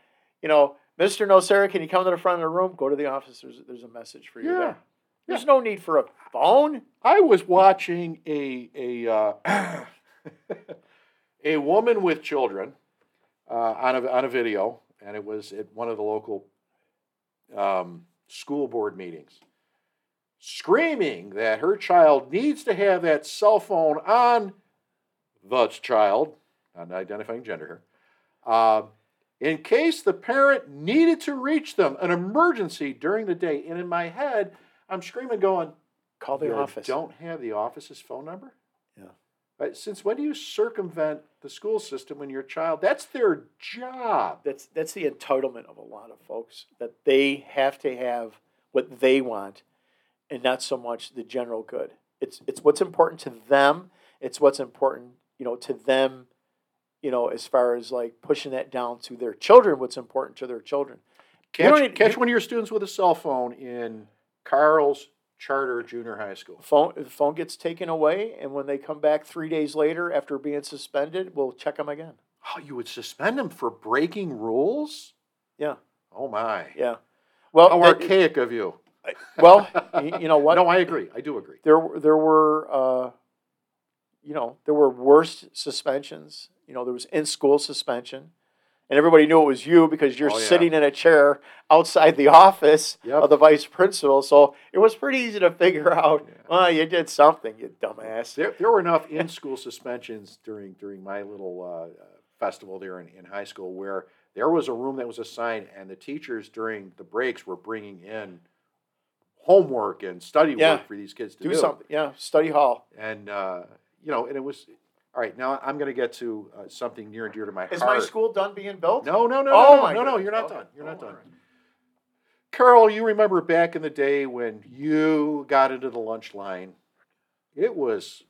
you know, Mr. Nocera, can you come to the front of the room? Go to the office. There's, there's a message for you Yeah. there. There's no need for a phone. I was watching a a uh, [coughs] a woman with children uh, on a on a video, and it was at one of the local um, school board meetings, screaming that her child needs to have that cell phone on the child, not identifying gender here, uh, in case the parent needed to reach them, an emergency during the day. And in my head, I'm screaming, going, Call the office. Don't have the office's phone number. Yeah. Right? Since when do you circumvent the school system when your child? That's their job. That's that's the entitlement of a lot of folks that they have to have what they want, and not so much the general good. It's it's what's important to them. It's what's important, you know, to them. You know, as far as like pushing that down to their children, what's important to their children. Catch, need- catch you- one of your students with a cell phone in Carl's Charter Junior High School. phone the phone gets taken away, and when they come back three days later after being suspended, we'll check them again. Oh, you would suspend them for breaking rules? Yeah, Oh my! yeah. Well, How that- archaic of you. well, you know what? No, I agree. I do agree. there there were uh, you know there were worse suspensions. You know there was in school suspension, and everybody knew it was you because you're Oh, yeah. sitting in a chair outside the [laughs] office Yep. of the vice principal. So it was pretty easy to figure out. Yeah. Well, you did something, you dumbass. There, there were enough in-school suspensions during during my little uh, uh, festival there in, in high school where there was a room that was assigned, and the teachers during the breaks were bringing in homework and study Yeah. work for these kids to Do do. something, yeah. Study hall. And uh, you know, and it was all right. Now I'm going to get to uh, something near and dear to my Is heart. Is my school done being built? No, no, no, Oh, no, my no, no. You're not Okay. done. You're not Oh, done. right. Carol, you remember back in the day when you got into the lunch line? It was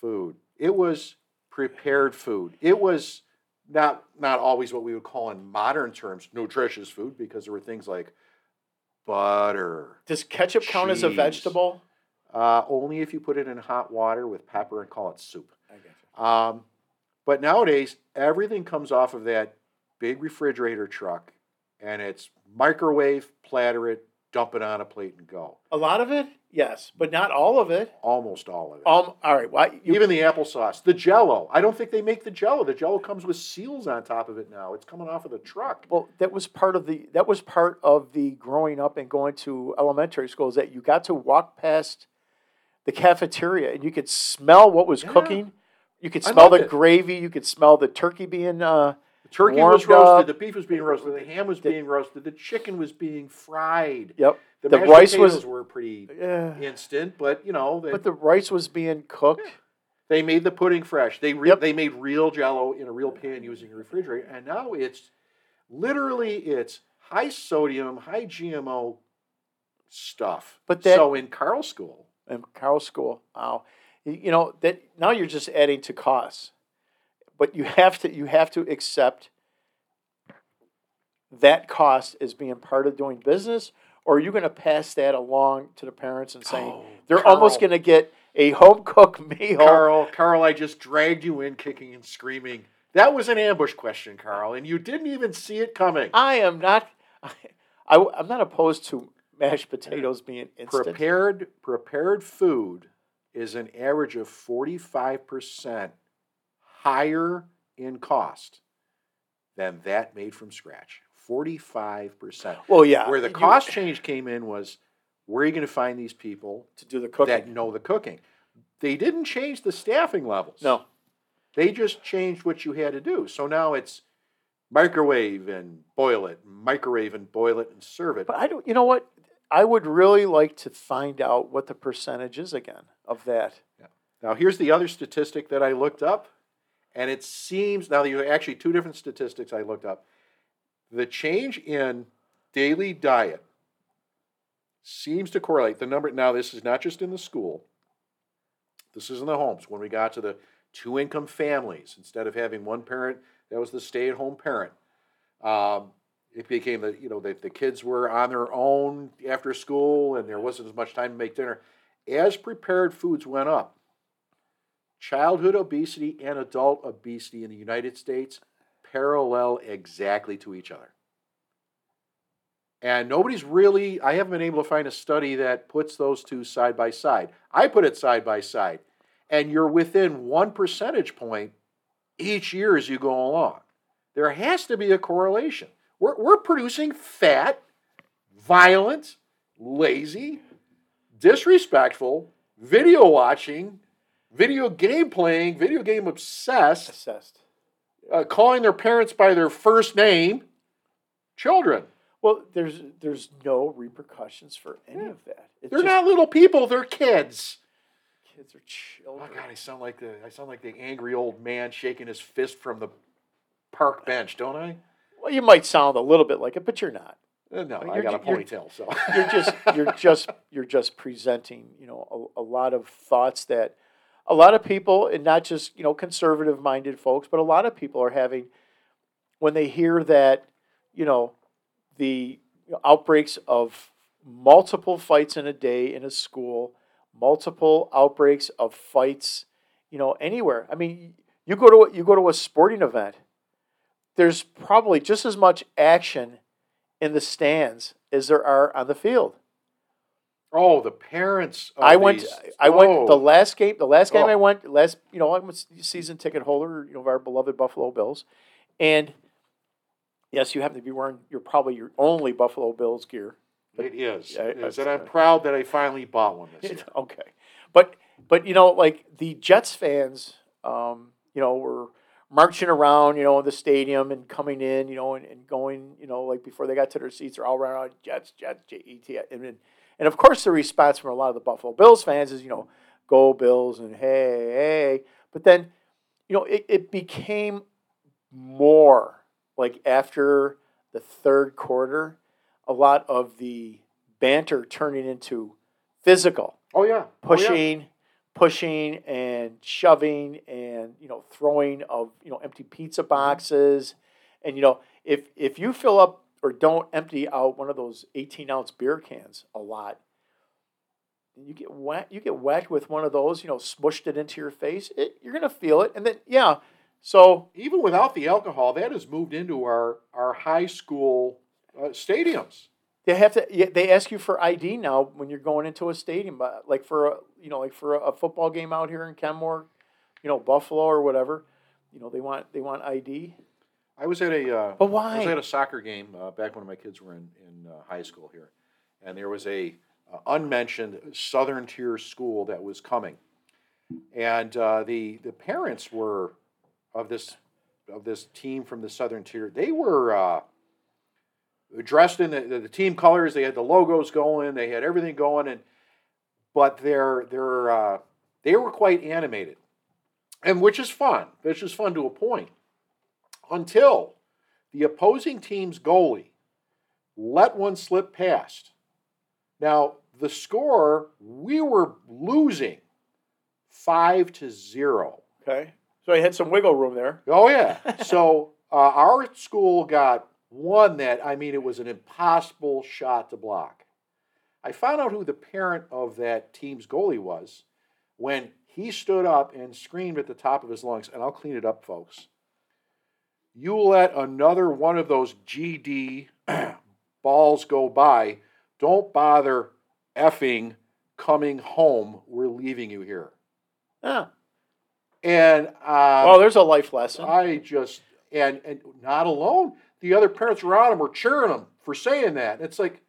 food. It was prepared food. It was not not always what we would call in modern terms nutritious food because there were things like butter. Does ketchup count as a vegetable? Uh, only if you put it in hot water with pepper and call it soup. I. Um, But nowadays, everything comes off of that big refrigerator truck, and it's microwave, platter it, dump it on a plate, and go. A lot of it, yes, but not all of it. Almost all of it. Um, all right. Why? you- Even the applesauce, the Jello. I don't think they make the Jello. The Jello comes with seals on top of it now. It's coming off of the truck. Well, that was part of the that was part of the growing up and going to elementary school is that you got to walk past the cafeteria and you could smell what was Yeah. cooking. You could I smell the it. gravy. You could smell the turkey being. Uh, The turkey was roasted. up. The beef was being roasted. The ham was The- being roasted. The chicken was being fried. yep. The, The rice was- were pretty Yeah. instant, but you know they, But the rice was being cooked. they made the pudding fresh. They re- Yep. they made real Jello in a real pan using a refrigerator, and now it's literally it's high sodium, high GMO stuff. But that- so in Carl School, in Carl School. Wow, you you know that now you're just adding to costs, but you have to you have to accept that cost as being part of doing business, or are you going to pass that along to the parents and saying Oh, they're almost going to get a home cooked [laughs] meal? Carl, Carl, I just dragged you in kicking and screaming. That was an ambush question, Carl, and you didn't even see it coming. I am not. I, am not opposed to mashed potatoes being instant. Prepared prepared food is an average of 45% higher in cost than that made from scratch. 45%. Well, yeah. Where the you- cost change came in was where are you going to find these people to do the cooking. that know the cooking? They didn't change the staffing levels. no, They just changed what you had to do. So now it's microwave and boil it, microwave and boil it and serve it. But I don't. You know what? I would really like to find out what the percentage is again of that. Now, here's the other statistic that I looked up, and it seems now there are actually two different statistics I looked up. The change in daily diet seems to correlate. The number now, this is not just in the school, this is in the homes. When we got to the two income families, instead of having one parent that was the stay at home parent, um, it became the you know the, the kids were on their own after school and there wasn't as much time to make dinner as prepared foods went up childhood obesity and adult obesity in the united states parallel exactly to each other. And nobody's really i haven't been able to find a study that puts those two side by side. I put it side by side and you're within one percentage point each year as you go along. There has to be a correlation. We're, we're producing fat, violent, lazy, disrespectful, video watching, video game playing, video game obsessed, Assessed. uh, calling their parents by their first name children. Well, there's there's no repercussions for any of that. It's They're just not little people, they're kids. kids are children. Oh. God, I sound like the I sound like the angry old man shaking his fist from the park bench, don't I? Well, you might sound a little bit like it, but you're not. Uh, No, I you're got a ponytail, so [laughs] You're just you're [laughs] just you're just presenting, you know, a, a lot of thoughts that a lot of people, and not just you know conservative minded folks, but a lot of people are having when they hear that, you know, the outbreaks of multiple fights in a day in a school, multiple outbreaks of fights, you know, anywhere. I mean, you go to a- you go to a sporting event, there's probably just as much action in the stands as there are on the field. Oh, the parents. Of I went. these- I went the oh. last game. The last game Oh. I went last. You know, I'm a season ticket holder. You know, of our beloved Buffalo Bills, and yes, you happen to be wearing. You're probably your only Buffalo Bills gear. It is. Yeah, It is. I- And I'm proud that I finally bought one this year. okay, but but you know, like the Jets fans, um, you know, were marching around, you know, the stadium and coming in, you know, and, and going, you know, like before they got to their seats, they're all around Jets, Jets, J E T, and and of course the response from a lot of the Buffalo Bills fans is, you know, go Bills and hey, hey, but then, you know, it, it became more like after the third quarter, a lot of the banter turning into physical Oh yeah. Oh, yeah. Pushing, and shoving and you know throwing of you know empty pizza Mm-hmm. boxes, and you know if if you fill up or don't empty out one of those eighteen ounce beer cans a lot, you get wet. You get wet with one of those. You know, smushed it into your face. It, you're gonna feel it, and then yeah, So even without the alcohol, that has moved into our our high school uh, stadiums. They have to. yeah, They ask you for ID now when you're going into a stadium, uh, like for a you know like for a, football game out here in Kenmore, you know Buffalo or whatever. You know they want they want ID. I was at a uh, But I was at a soccer game uh, back when my kids were in in uh, high school here, and there was a uh, unmentioned Southern tier school that was coming, and uh, the the parents were of this of this team from the Southern tier. They were uh, dressed in the, the, team colors. They had the logos going. They had everything going, and but they're they're uh, they were quite animated, and which is fun. Which is fun to a point until the opposing team's goalie let one slip past. Now, the score, we were losing five to zero. Okay, so I had some wiggle room there. Oh, yeah. so uh, our school got one that, I mean, it was an impossible shot to block. I found out who the parent of that team's goalie was when he stood up and screamed at the top of his lungs, and I'll clean it up, folks. You let another one of those GD [clears throat] balls go by. Don't bother effing coming home. We're leaving you here. Yeah. And uh, well, there's a life lesson. I just and and not alone. The other parents around him were cheering him for saying that. It's like,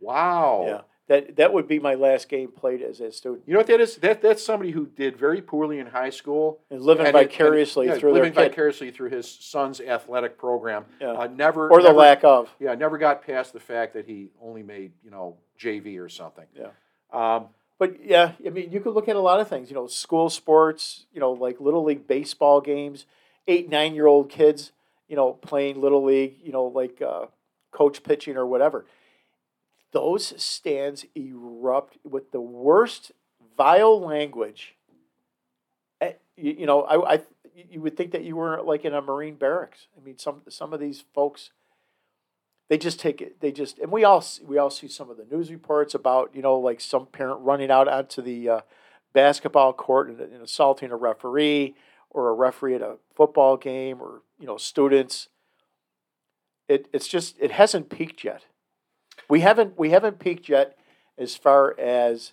wow. Yeah, that that would be my last game played as a student, You know what that is? That that's somebody who did very poorly in high school, and living and it- and- vicariously yeah, through living their kid, vicariously through his son's athletic program. Yeah. Uh, never or the never- lack of. Yeah, never got past the fact that he only made you know JV or something. Yeah. Um, But yeah, I mean, you could look at a lot of things. You know, school sports. You know, like little league baseball games. Eight, nine year old kids. You know, playing little league. You know, like uh, coach pitching or whatever. Those stands erupt with the worst vile language. Eh, You, you know, I, I you would think that you were like in a marine barracks. I mean, some some of these folks they just take it they just and we all we all see some of the news reports about you know like some parent running out onto the uh, basketball court and, and assaulting a referee or a referee at a football game or you know students it it's just it hasn't peaked yet we haven't we haven't peaked yet as far as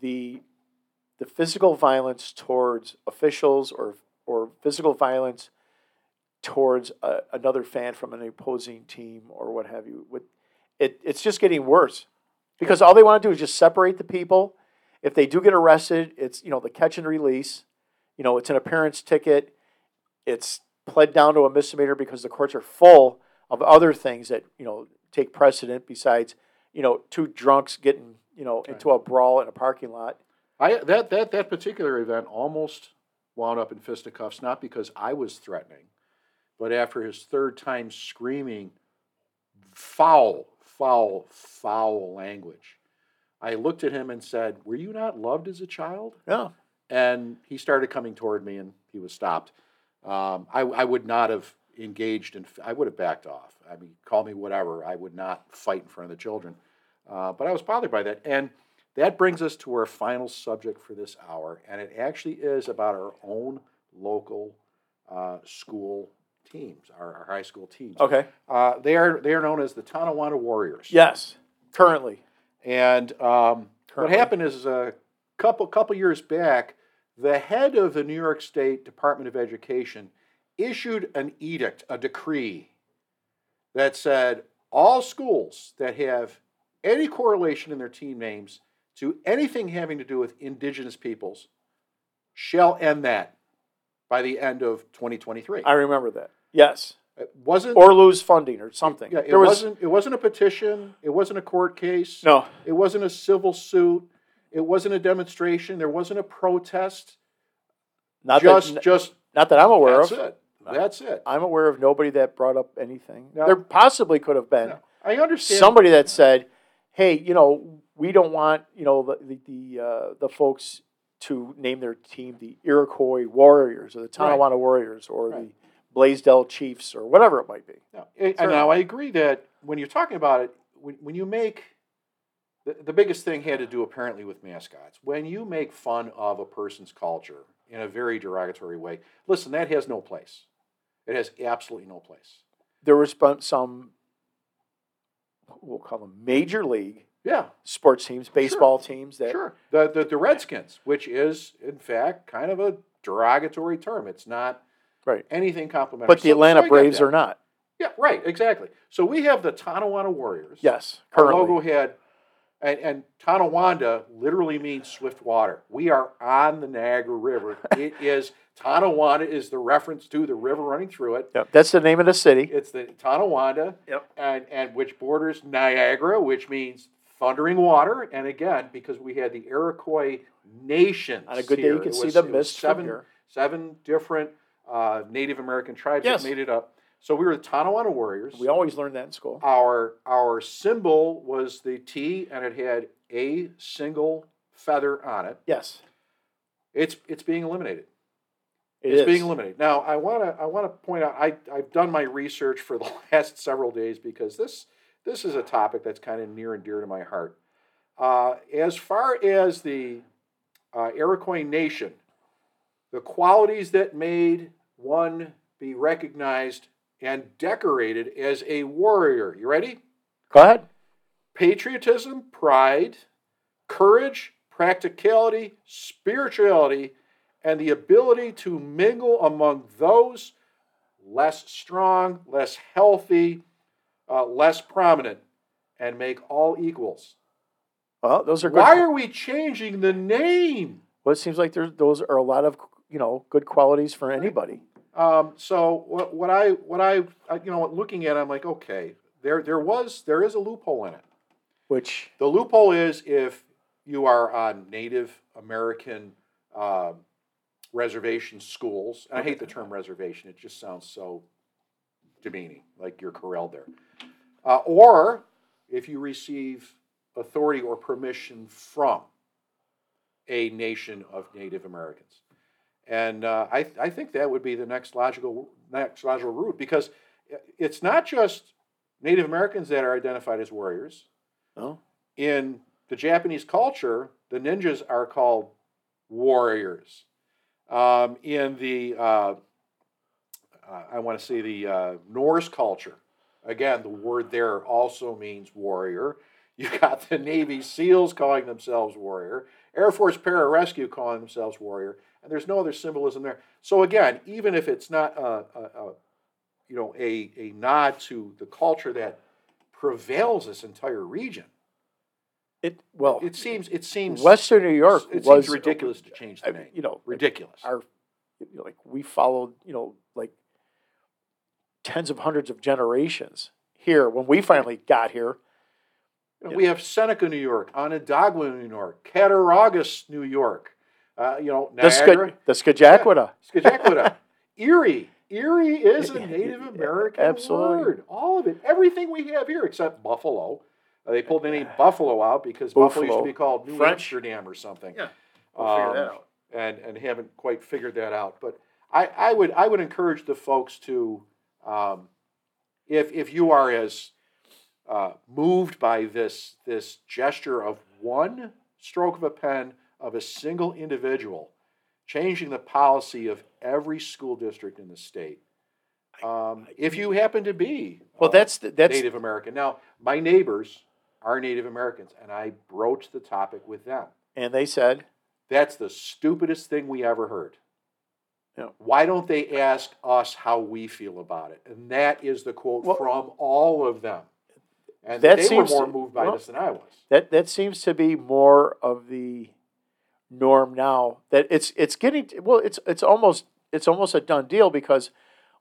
the the physical violence towards officials or or physical violence towards a, another fan from an opposing team or what have you. With it, it's just getting worse because all they want to do is just separate the people. If they do get arrested, it's you know the catch and release. You know, it's an appearance ticket. It's pled down to a misdemeanor because the courts are full of other things that you know take precedent besides you know two drunks getting you know into a brawl in a parking lot. I that that that particular event almost wound up in fisticuffs, not because I was threatening, but after his third time screaming foul, foul, foul language. I looked at him and said, "Were you not loved as a child?" Yeah, And he started coming toward me, and he was stopped. Um, I, I would not have engaged, and I would have backed off. I mean, call me whatever. I would not fight in front of the children. Uh, but I was bothered by that, and that brings us to our final subject for this hour, and it actually is about our own local uh, school teams, our, our high school teams. okay. Uh, they are they are known as the Tonawanda Warriors. Yes, currently. And um, what happened is a couple couple years back, the head of the New York State Department of Education issued an edict, a decree that said all schools that have any correlation in their team names to anything having to do with indigenous peoples shall end that by the end of 2023. I remember that. Yes, It wasn't or lose funding or something. yeah, it there was wasn't it wasn't a petition, it wasn't a court case. no. It wasn't a civil suit. It wasn't a demonstration. There wasn't a protest. Not just, that, just not that I'm aware that's of. it. That's it. I'm aware of nobody that brought up anything. No. There possibly could have been No. I understand. somebody that said, "Hey, you know, we don't want you know the the the, uh, the folks to name their team the Iroquois Warriors or the Tonawanda Warriors or Right. the Blasdell Chiefs or whatever it might be." No, and and now I agree that when you're talking about it, when, when you make the, the biggest thing had to do apparently with mascots. When you make fun of a person's culture, in a very derogatory way. Listen, that has no place. It has absolutely no place. There was some- we'll call them major league Yeah, sports teams, baseball teams that sure. The, the the Redskins, which is in fact kind of a derogatory term. It's not Right. anything complimentary. but the So- Atlanta Braves are not. Yeah, right, exactly. So we have the Tonawanda Warriors. Yes, Our currently. logo had, and, and Tonawanda literally means swift water. We are on the Niagara River. [laughs] it is, Tonawanda is the reference to the river running through it. Yep, that's the name of the city. It's the Tonawanda, Yep. and, and which borders Niagara, which means thundering water. And again, because we had the Iroquois nations. On a good day, you can it see was- the was mist from seven, here. seven different uh, Native American tribes Yes. that made it up. So we were the Tonawanda Warriors. We always learned that in school. Our our symbol was the T, and it had a single feather on it. Yes, It's it's being eliminated. it it's is. being eliminated. Now I want to I want to point out I I've done my research for [laughs] the last several days because this this is a topic that's kind of near and dear to my heart. Uh, as far as the uh, Iroquois Nation, the qualities that made one be recognized and decorated as a warrior. You ready? Go ahead. patriotism, pride, courage, practicality, spirituality, and the ability to mingle among those less strong, less healthy, uh, less prominent, and make all equals. Well, those are good. Why are we changing the name? well, it seems like there's those are a lot of you know good qualities for anybody. Um, so what, what I what I I- you know looking at, it, I'm like, okay, there there was there is a loophole in it. Which The loophole is if you are on Native American um, reservation schools, and I hate the term reservation, it just sounds so demeaning, like you're corralled there. Uh, or if you receive authority or permission from a nation of Native Americans. And uh, I, I think that would be the next logical next logical route because it's not just Native Americans that are identified as warriors oh, in the Japanese culture, the ninjas are called warriors. Um, in the, uh, uh, I want to say the uh, Norse culture, again, the word there also means warrior. [laughs] You got the Navy SEALs calling themselves warrior, Air Force Pararescue calling themselves warrior, and there's no other symbolism there. So again, even if it's not a, a, a you know a, a nod to the culture that prevails this entire region, it well, it seems it seems Western New York it was seems ridiculous to change I the mean, name. you know, Ridiculous. our like we followed you know like tens of hundreds of generations here when we finally got here. Know, we have Seneca, New York, Onondaga, New York, Cattaraugus, New York. Uh, you know, The, Niagara, Sk- the Scajaquada. Scajaquada, [laughs] Erie. Erie is a Native American Absolutely. word. All of it. Everything we have here except Buffalo. Uh, they pulled the name Buffalo out because Buffalo used to be called New French. Amsterdam or something. Yeah, we'll figure that Um, out. and and haven't quite figured that out. But I, I would I would encourage the folks to, um, if if you are as uh, moved by this this gesture of one stroke of a pen of a single individual, changing the policy of every school district in the state. Um, if you happen to be Well, uh, that's the, that's Native American, now my neighbors are Native Americans, and I broached the topic with them. and they said That's the stupidest thing we ever heard. Yeah. Why don't they ask us how we feel about it? And that is the quote Well- from all of them. And That they were seems more to- moved by well- this than I was. that that seems to be more of the norm now that it's it's getting well it's it's almost it's almost a done deal because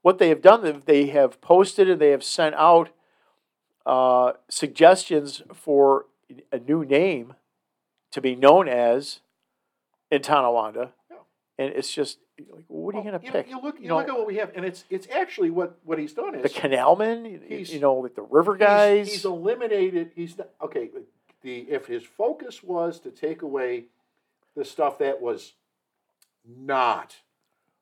what they have done they have posted and they have sent out uh, suggestions for a new name to be known as in Tonawanda Yeah. and it's just like what are you Well, going to you, pick You look, you know, look at what we have, and it's it's actually what, what he's done is the canalmen you- He's- you know like the river he's- guys He's, eliminated. He's not, okay. The if his focus was to take away the stuff that was not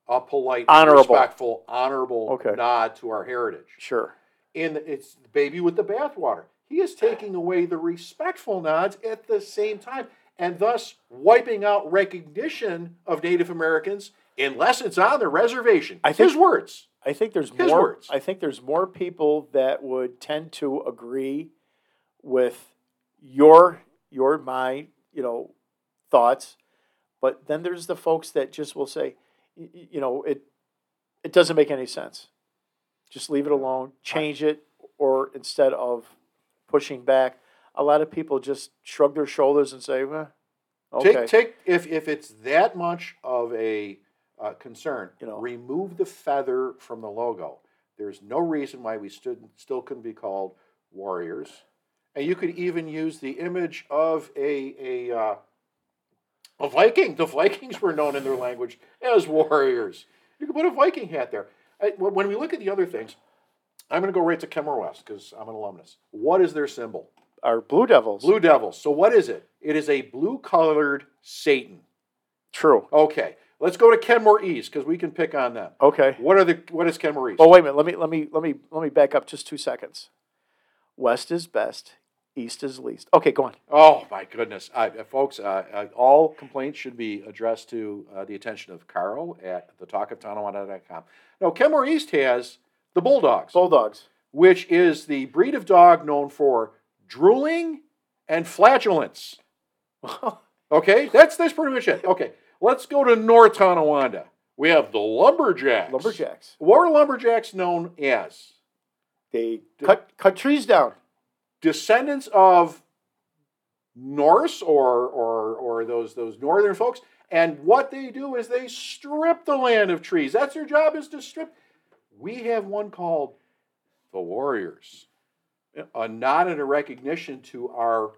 a polite, Honorable. respectful, honorable Okay. nod to our heritage. sure and it's the baby with the bathwater. He is taking away the respectful nods at the same time. and thus wiping out recognition of Native Americans unless it's on the reservation. I think- His words. I think there's His more. words. I think there's more people that would tend to agree with your your my you know thoughts, but then there's the folks that just will say, you know, it it doesn't make any sense. Just leave it alone. Change it, or instead of pushing back, a lot of people just shrug their shoulders and say, well, okay, Take take if if it's that much of a uh, concern, You know. remove the feather from the logo. There's no reason why we stood, still couldn't be called warriors, and you could even use the image of a a uh, a Viking. The Vikings were known in their language as warriors. You could put a Viking hat there. I, when we look at the other things, I'm going to go right to Kenmore West because I'm an alumnus. What is their symbol? our Blue Devils. Blue Devils. So what is it? It is a blue colored Satan. True. Okay, let's go to Kenmore East because we can pick on them. Okay. What are the what is Kenmore East? Oh wait a minute. Let me let me let me let me back up just two seconds. West is best. East is least. Okay, go on. Oh my goodness, uh, uh, folks! Uh, uh, all complaints should be addressed to uh, the attention of Carl at thetalkoftonawanda.com. Now, Kenmore East has the Bulldogs, Bulldogs. which is the breed of dog known for drooling and flatulence. [laughs] Okay, that's that's pretty much it. Okay, let's go to North Tonawanda. We have the Lumberjacks. Lumberjacks. What are Lumberjacks known as? They cut cut trees down. Descendants of Norse or or or those those northern folks. And what they do is they strip the land of trees. That's their job is to strip. We have one called the Warriors, a nod and a recognition to our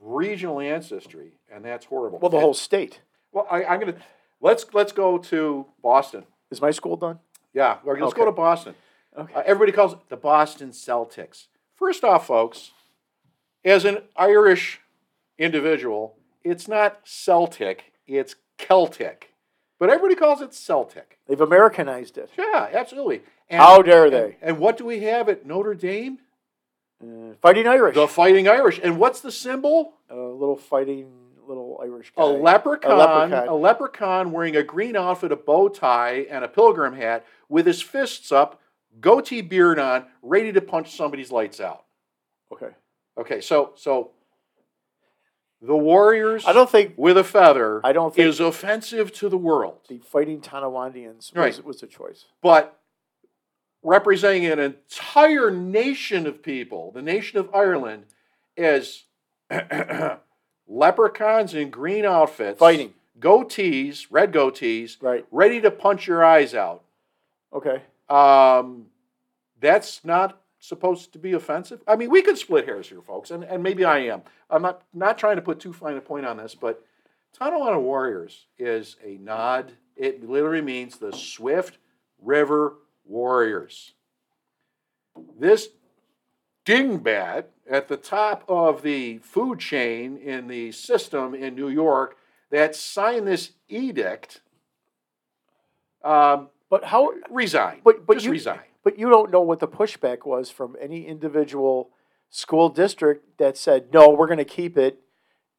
regional ancestry, and that's horrible. Well, the whole state. Well, I, I'm gonna let's let's go to Boston. Is my school done? Yeah, let's go to Boston. Okay. Uh, everybody calls it the Boston Celtics. First off, folks, as an Irish individual, it's not Celtic, it's Celtic. But everybody calls it Celtic. They've Americanized it. Yeah, absolutely. And, How dare they? And, what do we have at Notre Dame? Uh, fighting Irish. The Fighting Irish. And what's the symbol? a little fighting little Irish guy. A leprechaun, a leprechaun. leprechaun. wearing a green outfit, a bow tie, and a pilgrim hat with his fists up, goatee beard on, ready to punch somebody's lights out. Okay. Okay, so so the Warriors I don't think with a feather I don't think is offensive to the world, the fighting Tonawandans was, Right. was a choice. but representing an entire nation of people, the nation of Ireland, as [clears throat] leprechauns in green outfits, Fighting. goatees, red goatees, Right. ready to punch your eyes out. Okay. Um, that's not supposed to be offensive. I mean, we could split hairs here, folks, and, and maybe I am. I'm not not trying to put too fine a point on this, but Tonawanda Warriors is a nod. It literally means the Swift River Warriors. This dingbat at the top of the food chain in the system in New York that signed this edict um, But how resign. But- but just you- resign. But you don't know what the pushback was from any individual school district that said, no, we're going to keep it.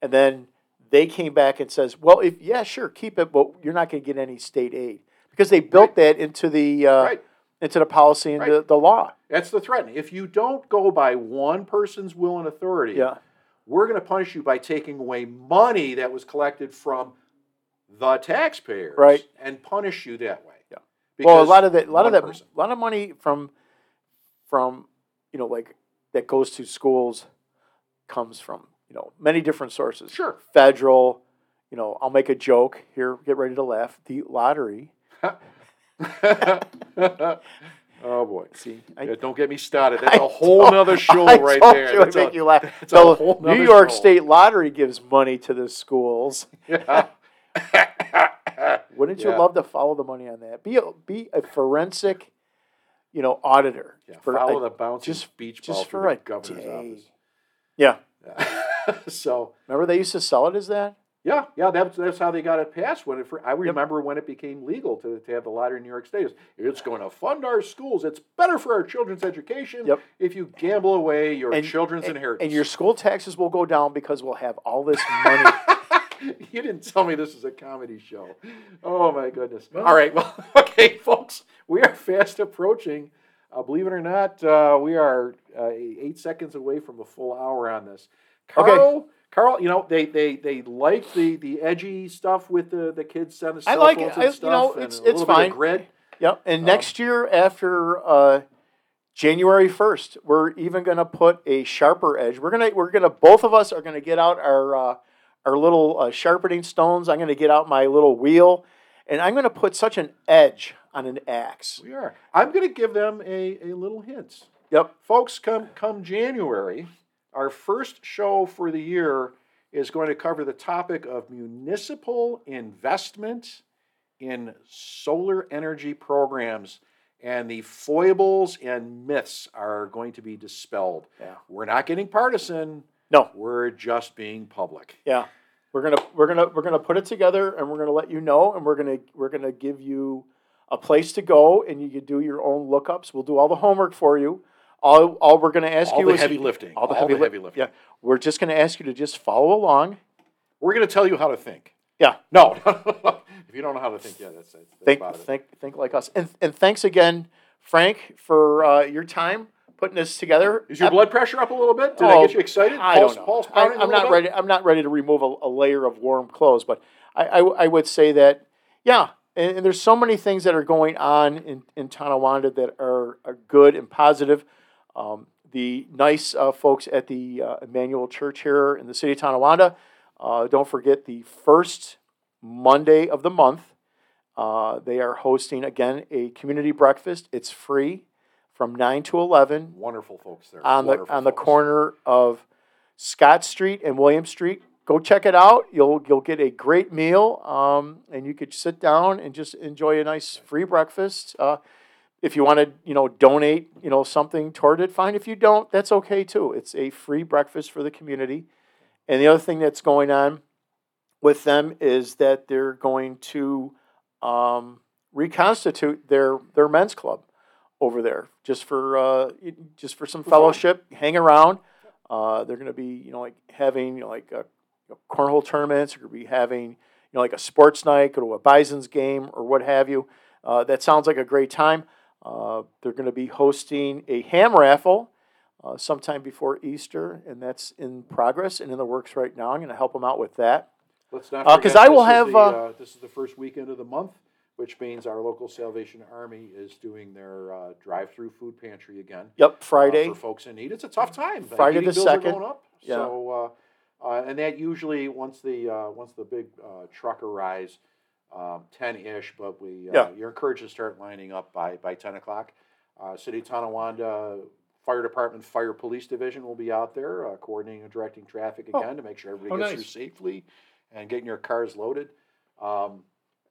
And then they came back and says, well, if yeah, sure, keep it, but you're not going to get any state aid because they built that into the uh, Right. Into the policy and the, Right. the law. That's the threat. If you don't go by one person's will and authority, Yeah. we're going to punish you by taking away money that was collected from the taxpayers, Right. and punish you that way. Yeah. well, a Because lot of that, a lot of that, person. a lot of money from from you know like that goes to schools comes from you know many different sources. Sure. Federal. You know, I'll make a joke here. Get ready to laugh. The lottery. [laughs] [laughs] oh boy. See, I, Yeah, don't get me started. That's [laughs] I a whole told- nother show I right told there. You That's make you laugh. that's a whole New York show. State Lottery gives money to the schools. [laughs] Yeah. Wouldn't you love to follow the money on that? Be a, be a forensic, you know, auditor. Yeah, for follow a- the bouncing just- beach just for the governor's day. office. Yeah. Yeah. so Remember they used to sell it as that? Yeah, yeah, that's that's how they got it passed. When it, fir- I remember when it became legal to, to have the lottery in New York State. It's, it's going to fund our schools. It's better for our children's education Yep. if you gamble away your And- children's and, inheritance. and your school taxes will go down because we'll have all this money. [laughs] you didn't tell me this is a comedy show. Oh my goodness. Well- All right. Well, [laughs] okay, folks, we are fast approaching. Uh, believe it or not, uh, we are uh, eight seconds away from a full hour on this. Okay. Carl, you know they they they like the the edgy stuff with the the kids send us I like it. and I- you know, it's- it's little bit of fine. grid. Yep. And Um, next year, after uh, January first, we're even going to put a sharper edge. We're gonna we're gonna both of us are going to get out our uh, our little uh, sharpening stones. I'm going to get out my little wheel, and I'm going to put such an edge on an axe. We are. I'm going to give them a, a little hint. Yep. Folks, come come January, our first show for the year is going to cover the topic of municipal investment in solar energy programs. And the foibles and myths are going to be dispelled. Yeah. We're not getting partisan. No. We're just being public. Yeah. We're gonna we're gonna we're gonna put it together, and we're gonna let you know, and we're gonna we're gonna give you a place to go, and you can do your own lookups. We'll do all the homework for you. All all we're gonna ask All you the is heavy lifting. all the heavy, li- lifting. Yeah, we're just gonna ask you to just follow along. We're going to tell you how to think. Yeah. [laughs] No. if you don't know how to think, yeah, that's, that's Think about it. think think like us, and and thanks again, Frank, for uh, your time putting this together. Is your Ep- blood pressure up a little bit? Did I Oh, get you excited? I Pulse- don't know. pulse I, pounding a I'm not bit? ready. I'm not ready to remove a, a layer of warm clothes, but I, I, I would say that yeah, and, and there's so many things that are going on in in Tonawanda that are, are good and positive. Um, the nice uh, folks at the uh, Emmanuel Church here in the city of Tonawanda. Uh, don't forget the first Monday of the month. Uh, they are hosting again a community breakfast. It's free from nine to eleven Wonderful folks there. on the Wonderful on the corner of Scott Street and William Street. Go check it out. You'll you'll get a great meal, um, and you could sit down and just enjoy a nice free breakfast. If you want to, you know, donate, you know, something toward it, fine. If you don't, that's okay too. It's a free breakfast for the community. And the other thing that's going on with them is that they're going to um, reconstitute their their men's club over there just for uh, just for some fellowship, hang around. Uh, they're going to be you know like having you know, like uh you know, cornhole tournaments. They're going to be having you know like a sports night, go to a Bisons game or what have you. Uh, that sounds like a great time. Uh, they're going to be hosting a ham raffle uh, sometime before Easter, and that's in progress and in the works right now. I'm going to help them out with that. Let's not Uh, 'cause forget I will have, the, uh, this is the first weekend of the month, which means our local Salvation Army is doing their uh, drive-through food pantry again. Yep, uh, Friday. for folks in need. It's a tough time. Friday the 2nd. going up. Yeah. So, uh, uh, and that usually once the uh, once the big uh, truck arrives, um, ten ish. But we uh, Yeah. you're encouraged to start lining up by by ten o'clock. Uh, City of Tonawanda Fire Department, Fire Police Division will be out there uh, coordinating and directing traffic Oh. again to make sure everybody Oh, gets nice. through safely and getting your cars loaded. Um,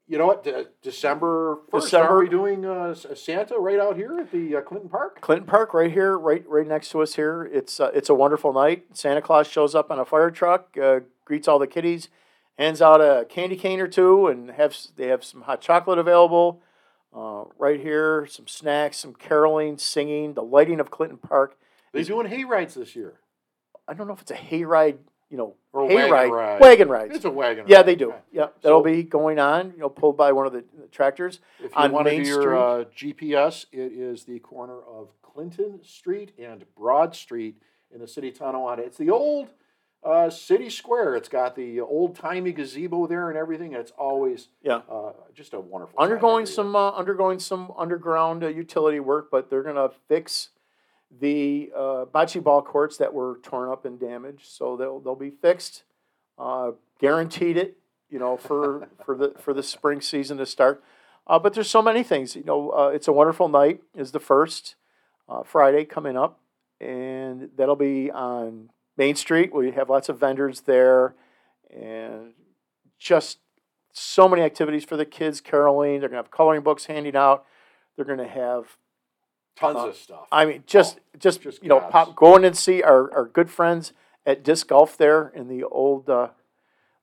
you know what? De- December first, December- are we doing uh, Santa right out here at the uh, Clinton Park? Clinton Park, right here, right right next to us here. It's uh, it's a wonderful night. Santa Claus shows up on a fire truck, uh, greets all the kiddies, hands out a candy cane or two, and have they have some hot chocolate available. Uh, right here, some snacks, some caroling, singing, the lighting of Clinton Park. They're doing hay rides this year. I don't know if it's a hayride, you know, Or hay wagon ride, ride. wagon rides. It's a wagon. Yeah, ride. they do. Okay. Yeah, that'll So- be going on. You know, pulled by one of the, tractors. If you on want to Main do your uh, GPS, it is the corner of Clinton Street and Broad Street in the city of Tonawanda. It's the old uh, city square. It's got the old timey gazebo there and everything. And it's always Yeah. uh, just a wonderful. undergoing some uh, undergoing some underground uh, utility work, but they're gonna fix the uh, bocce ball courts that were torn up and damaged, so they'll they'll be fixed. Uh, guaranteed it, you know, for [laughs] for the for the spring season to start. Uh, but there's so many things, you know. Uh, it's a wonderful night is the first uh, Friday coming up, and that'll be on Main Street. We have lots of vendors there, and just so many activities for the kids caroling. They're gonna have coloring books handing out. They're gonna have tons uh, of stuff. I mean, just just, just you know, pop go in and see our, our good friends at disc golf there in the old uh,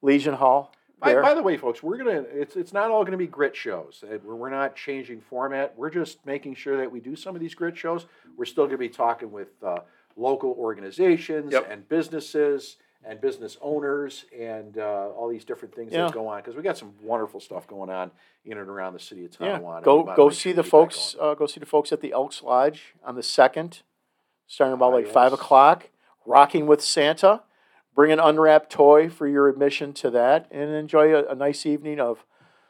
Legion Hall. By, There. by the way, folks, we're gonna it's it's not all gonna be grit shows. We're, we're not changing format. We're just making sure that we do some of these grit shows. We're still gonna be talking with uh, local organizations Yep. and businesses and business owners and uh, all these different things Yeah. that go on because we got some wonderful stuff going on in and around the city of Yeah, go go see the we keep that folks. Uh, go see the folks at the Elks Lodge on the second, starting about Ah, like five o'clock. Rocking with Santa. Bring an unwrapped toy for your admission to that, and enjoy a, a nice evening of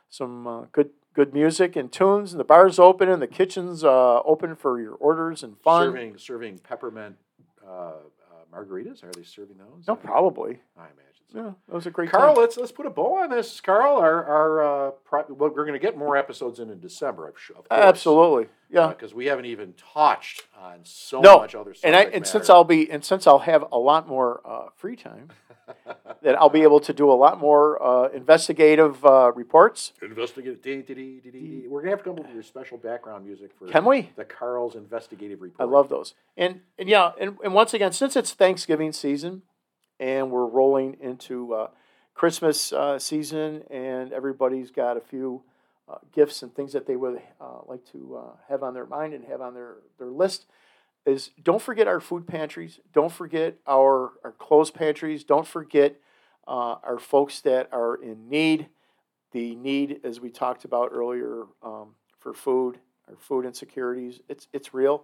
some uh, good good music and tunes. And the bar's open, and the kitchen's uh, open for your orders and fun. serving serving peppermint margaritas. Are they serving those? No, Uh, probably. I imagine. So. Yeah, that was a great Carl, time. let's let's put a bow on this. Carl, our our uh, pro- well, we're going to get more episodes in in December. I'm sure. Of course, Absolutely, yeah. because we haven't even touched on so No, much other. Stuff. And I and since. I'll be and since I'll have a lot more uh, free time, [laughs] that I'll be able to do a lot more uh, investigative uh, reports. investigate, dee, dee, dee, we're gonna have to come up with your special background music for Can we? the Carl's investigative reports. I love those. And and yeah, and, and once again, since it's Thanksgiving season, and we're rolling into uh, Christmas uh, season, and everybody's got a few uh, gifts and things that they would uh, like to uh, have on their mind and have on their their list. Is don't forget our food pantries. Don't forget our our clothes pantries. Don't forget uh, our folks that are in need. The need, as we talked about earlier, um, for food, our food insecurities. It's it's real.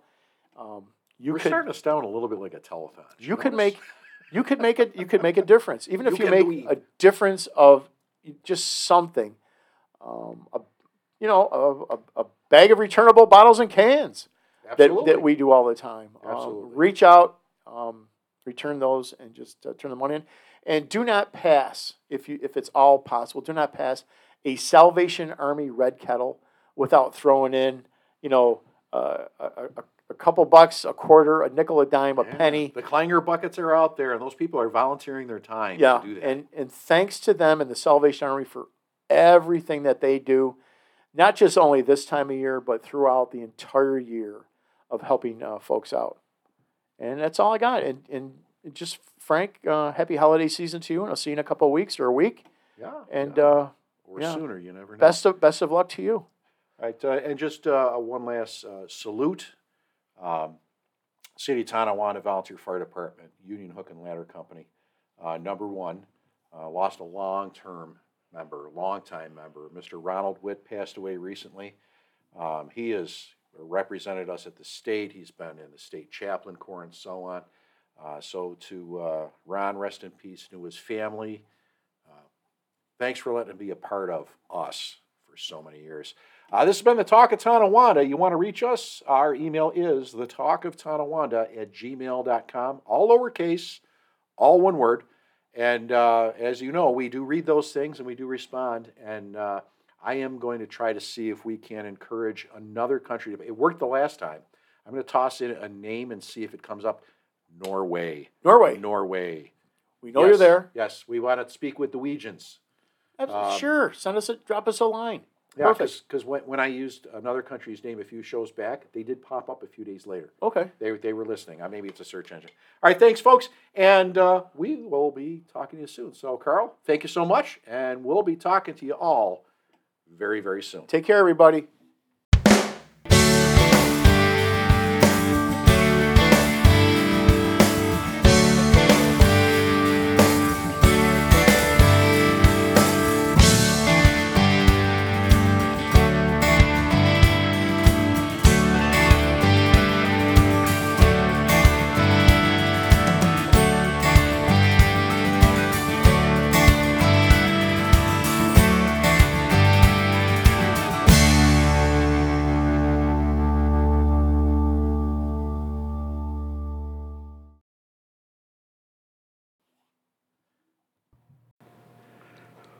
Um, you we're could starting to sound a little bit like a telethon. Did you could make [laughs] you could make it you could make a difference even if You you make do a difference of just something um, a, you know a, a, a bag of returnable bottles and cans that, Absolutely. that we do all the time um, Absolutely. reach out um, return those and just uh, turn the money in and do not pass if you if it's all possible do not pass a salvation army red kettle without throwing in you know uh, a, a, a couple bucks a quarter a nickel a dime a Yeah. penny The Klanger buckets are out there, and those people are volunteering their time yeah, to do that. and and thanks to them and the Salvation Army for everything that they do, not just only this time of year, but throughout the entire year of helping uh, folks out. And that's all I got. And and just Frank, uh, happy holiday season to you, and I'll see you in a couple of weeks or a week. yeah, And yeah. uh, or yeah. sooner, you never know. best of best of luck to you. All right, uh, and just uh, one last uh, salute. Um, City of Tonawanda Volunteer Fire Department, Union Hook and Ladder Company, uh, number one, uh, lost a long-term member, long time member. Mr. Ronald Witt passed away recently. Um, he has represented us at the state. He's been in the state chaplain corps and so on. Uh, so to uh, Ron, rest in peace, to his family. Uh, thanks for letting him be a part of us for so many years. Uh, this has been the Talk of Tonawanda. You want to reach us? Our email is the talk of Tonawanda at gmail.com, all lowercase, all one word. And uh, as you know, we do read those things and we do respond. And I am going to try to see if we can encourage another country. to It worked the last time. I'm going to toss in a name and see if it comes up. Norway. Norway, Norway. we know Yes, you're there. Yes, we want to speak with the Weegians. Um, sure, send us a drop us a line. Yeah, Perfect. because when, when I used another country's name a few shows back, they did pop up a few days later. Okay. They, they were listening. Uh, maybe it's a search engine. All right, thanks, folks. And uh, we will be talking to you soon. So, Carl, thank you so much. And we'll be talking to you all very, very soon. Take care, everybody.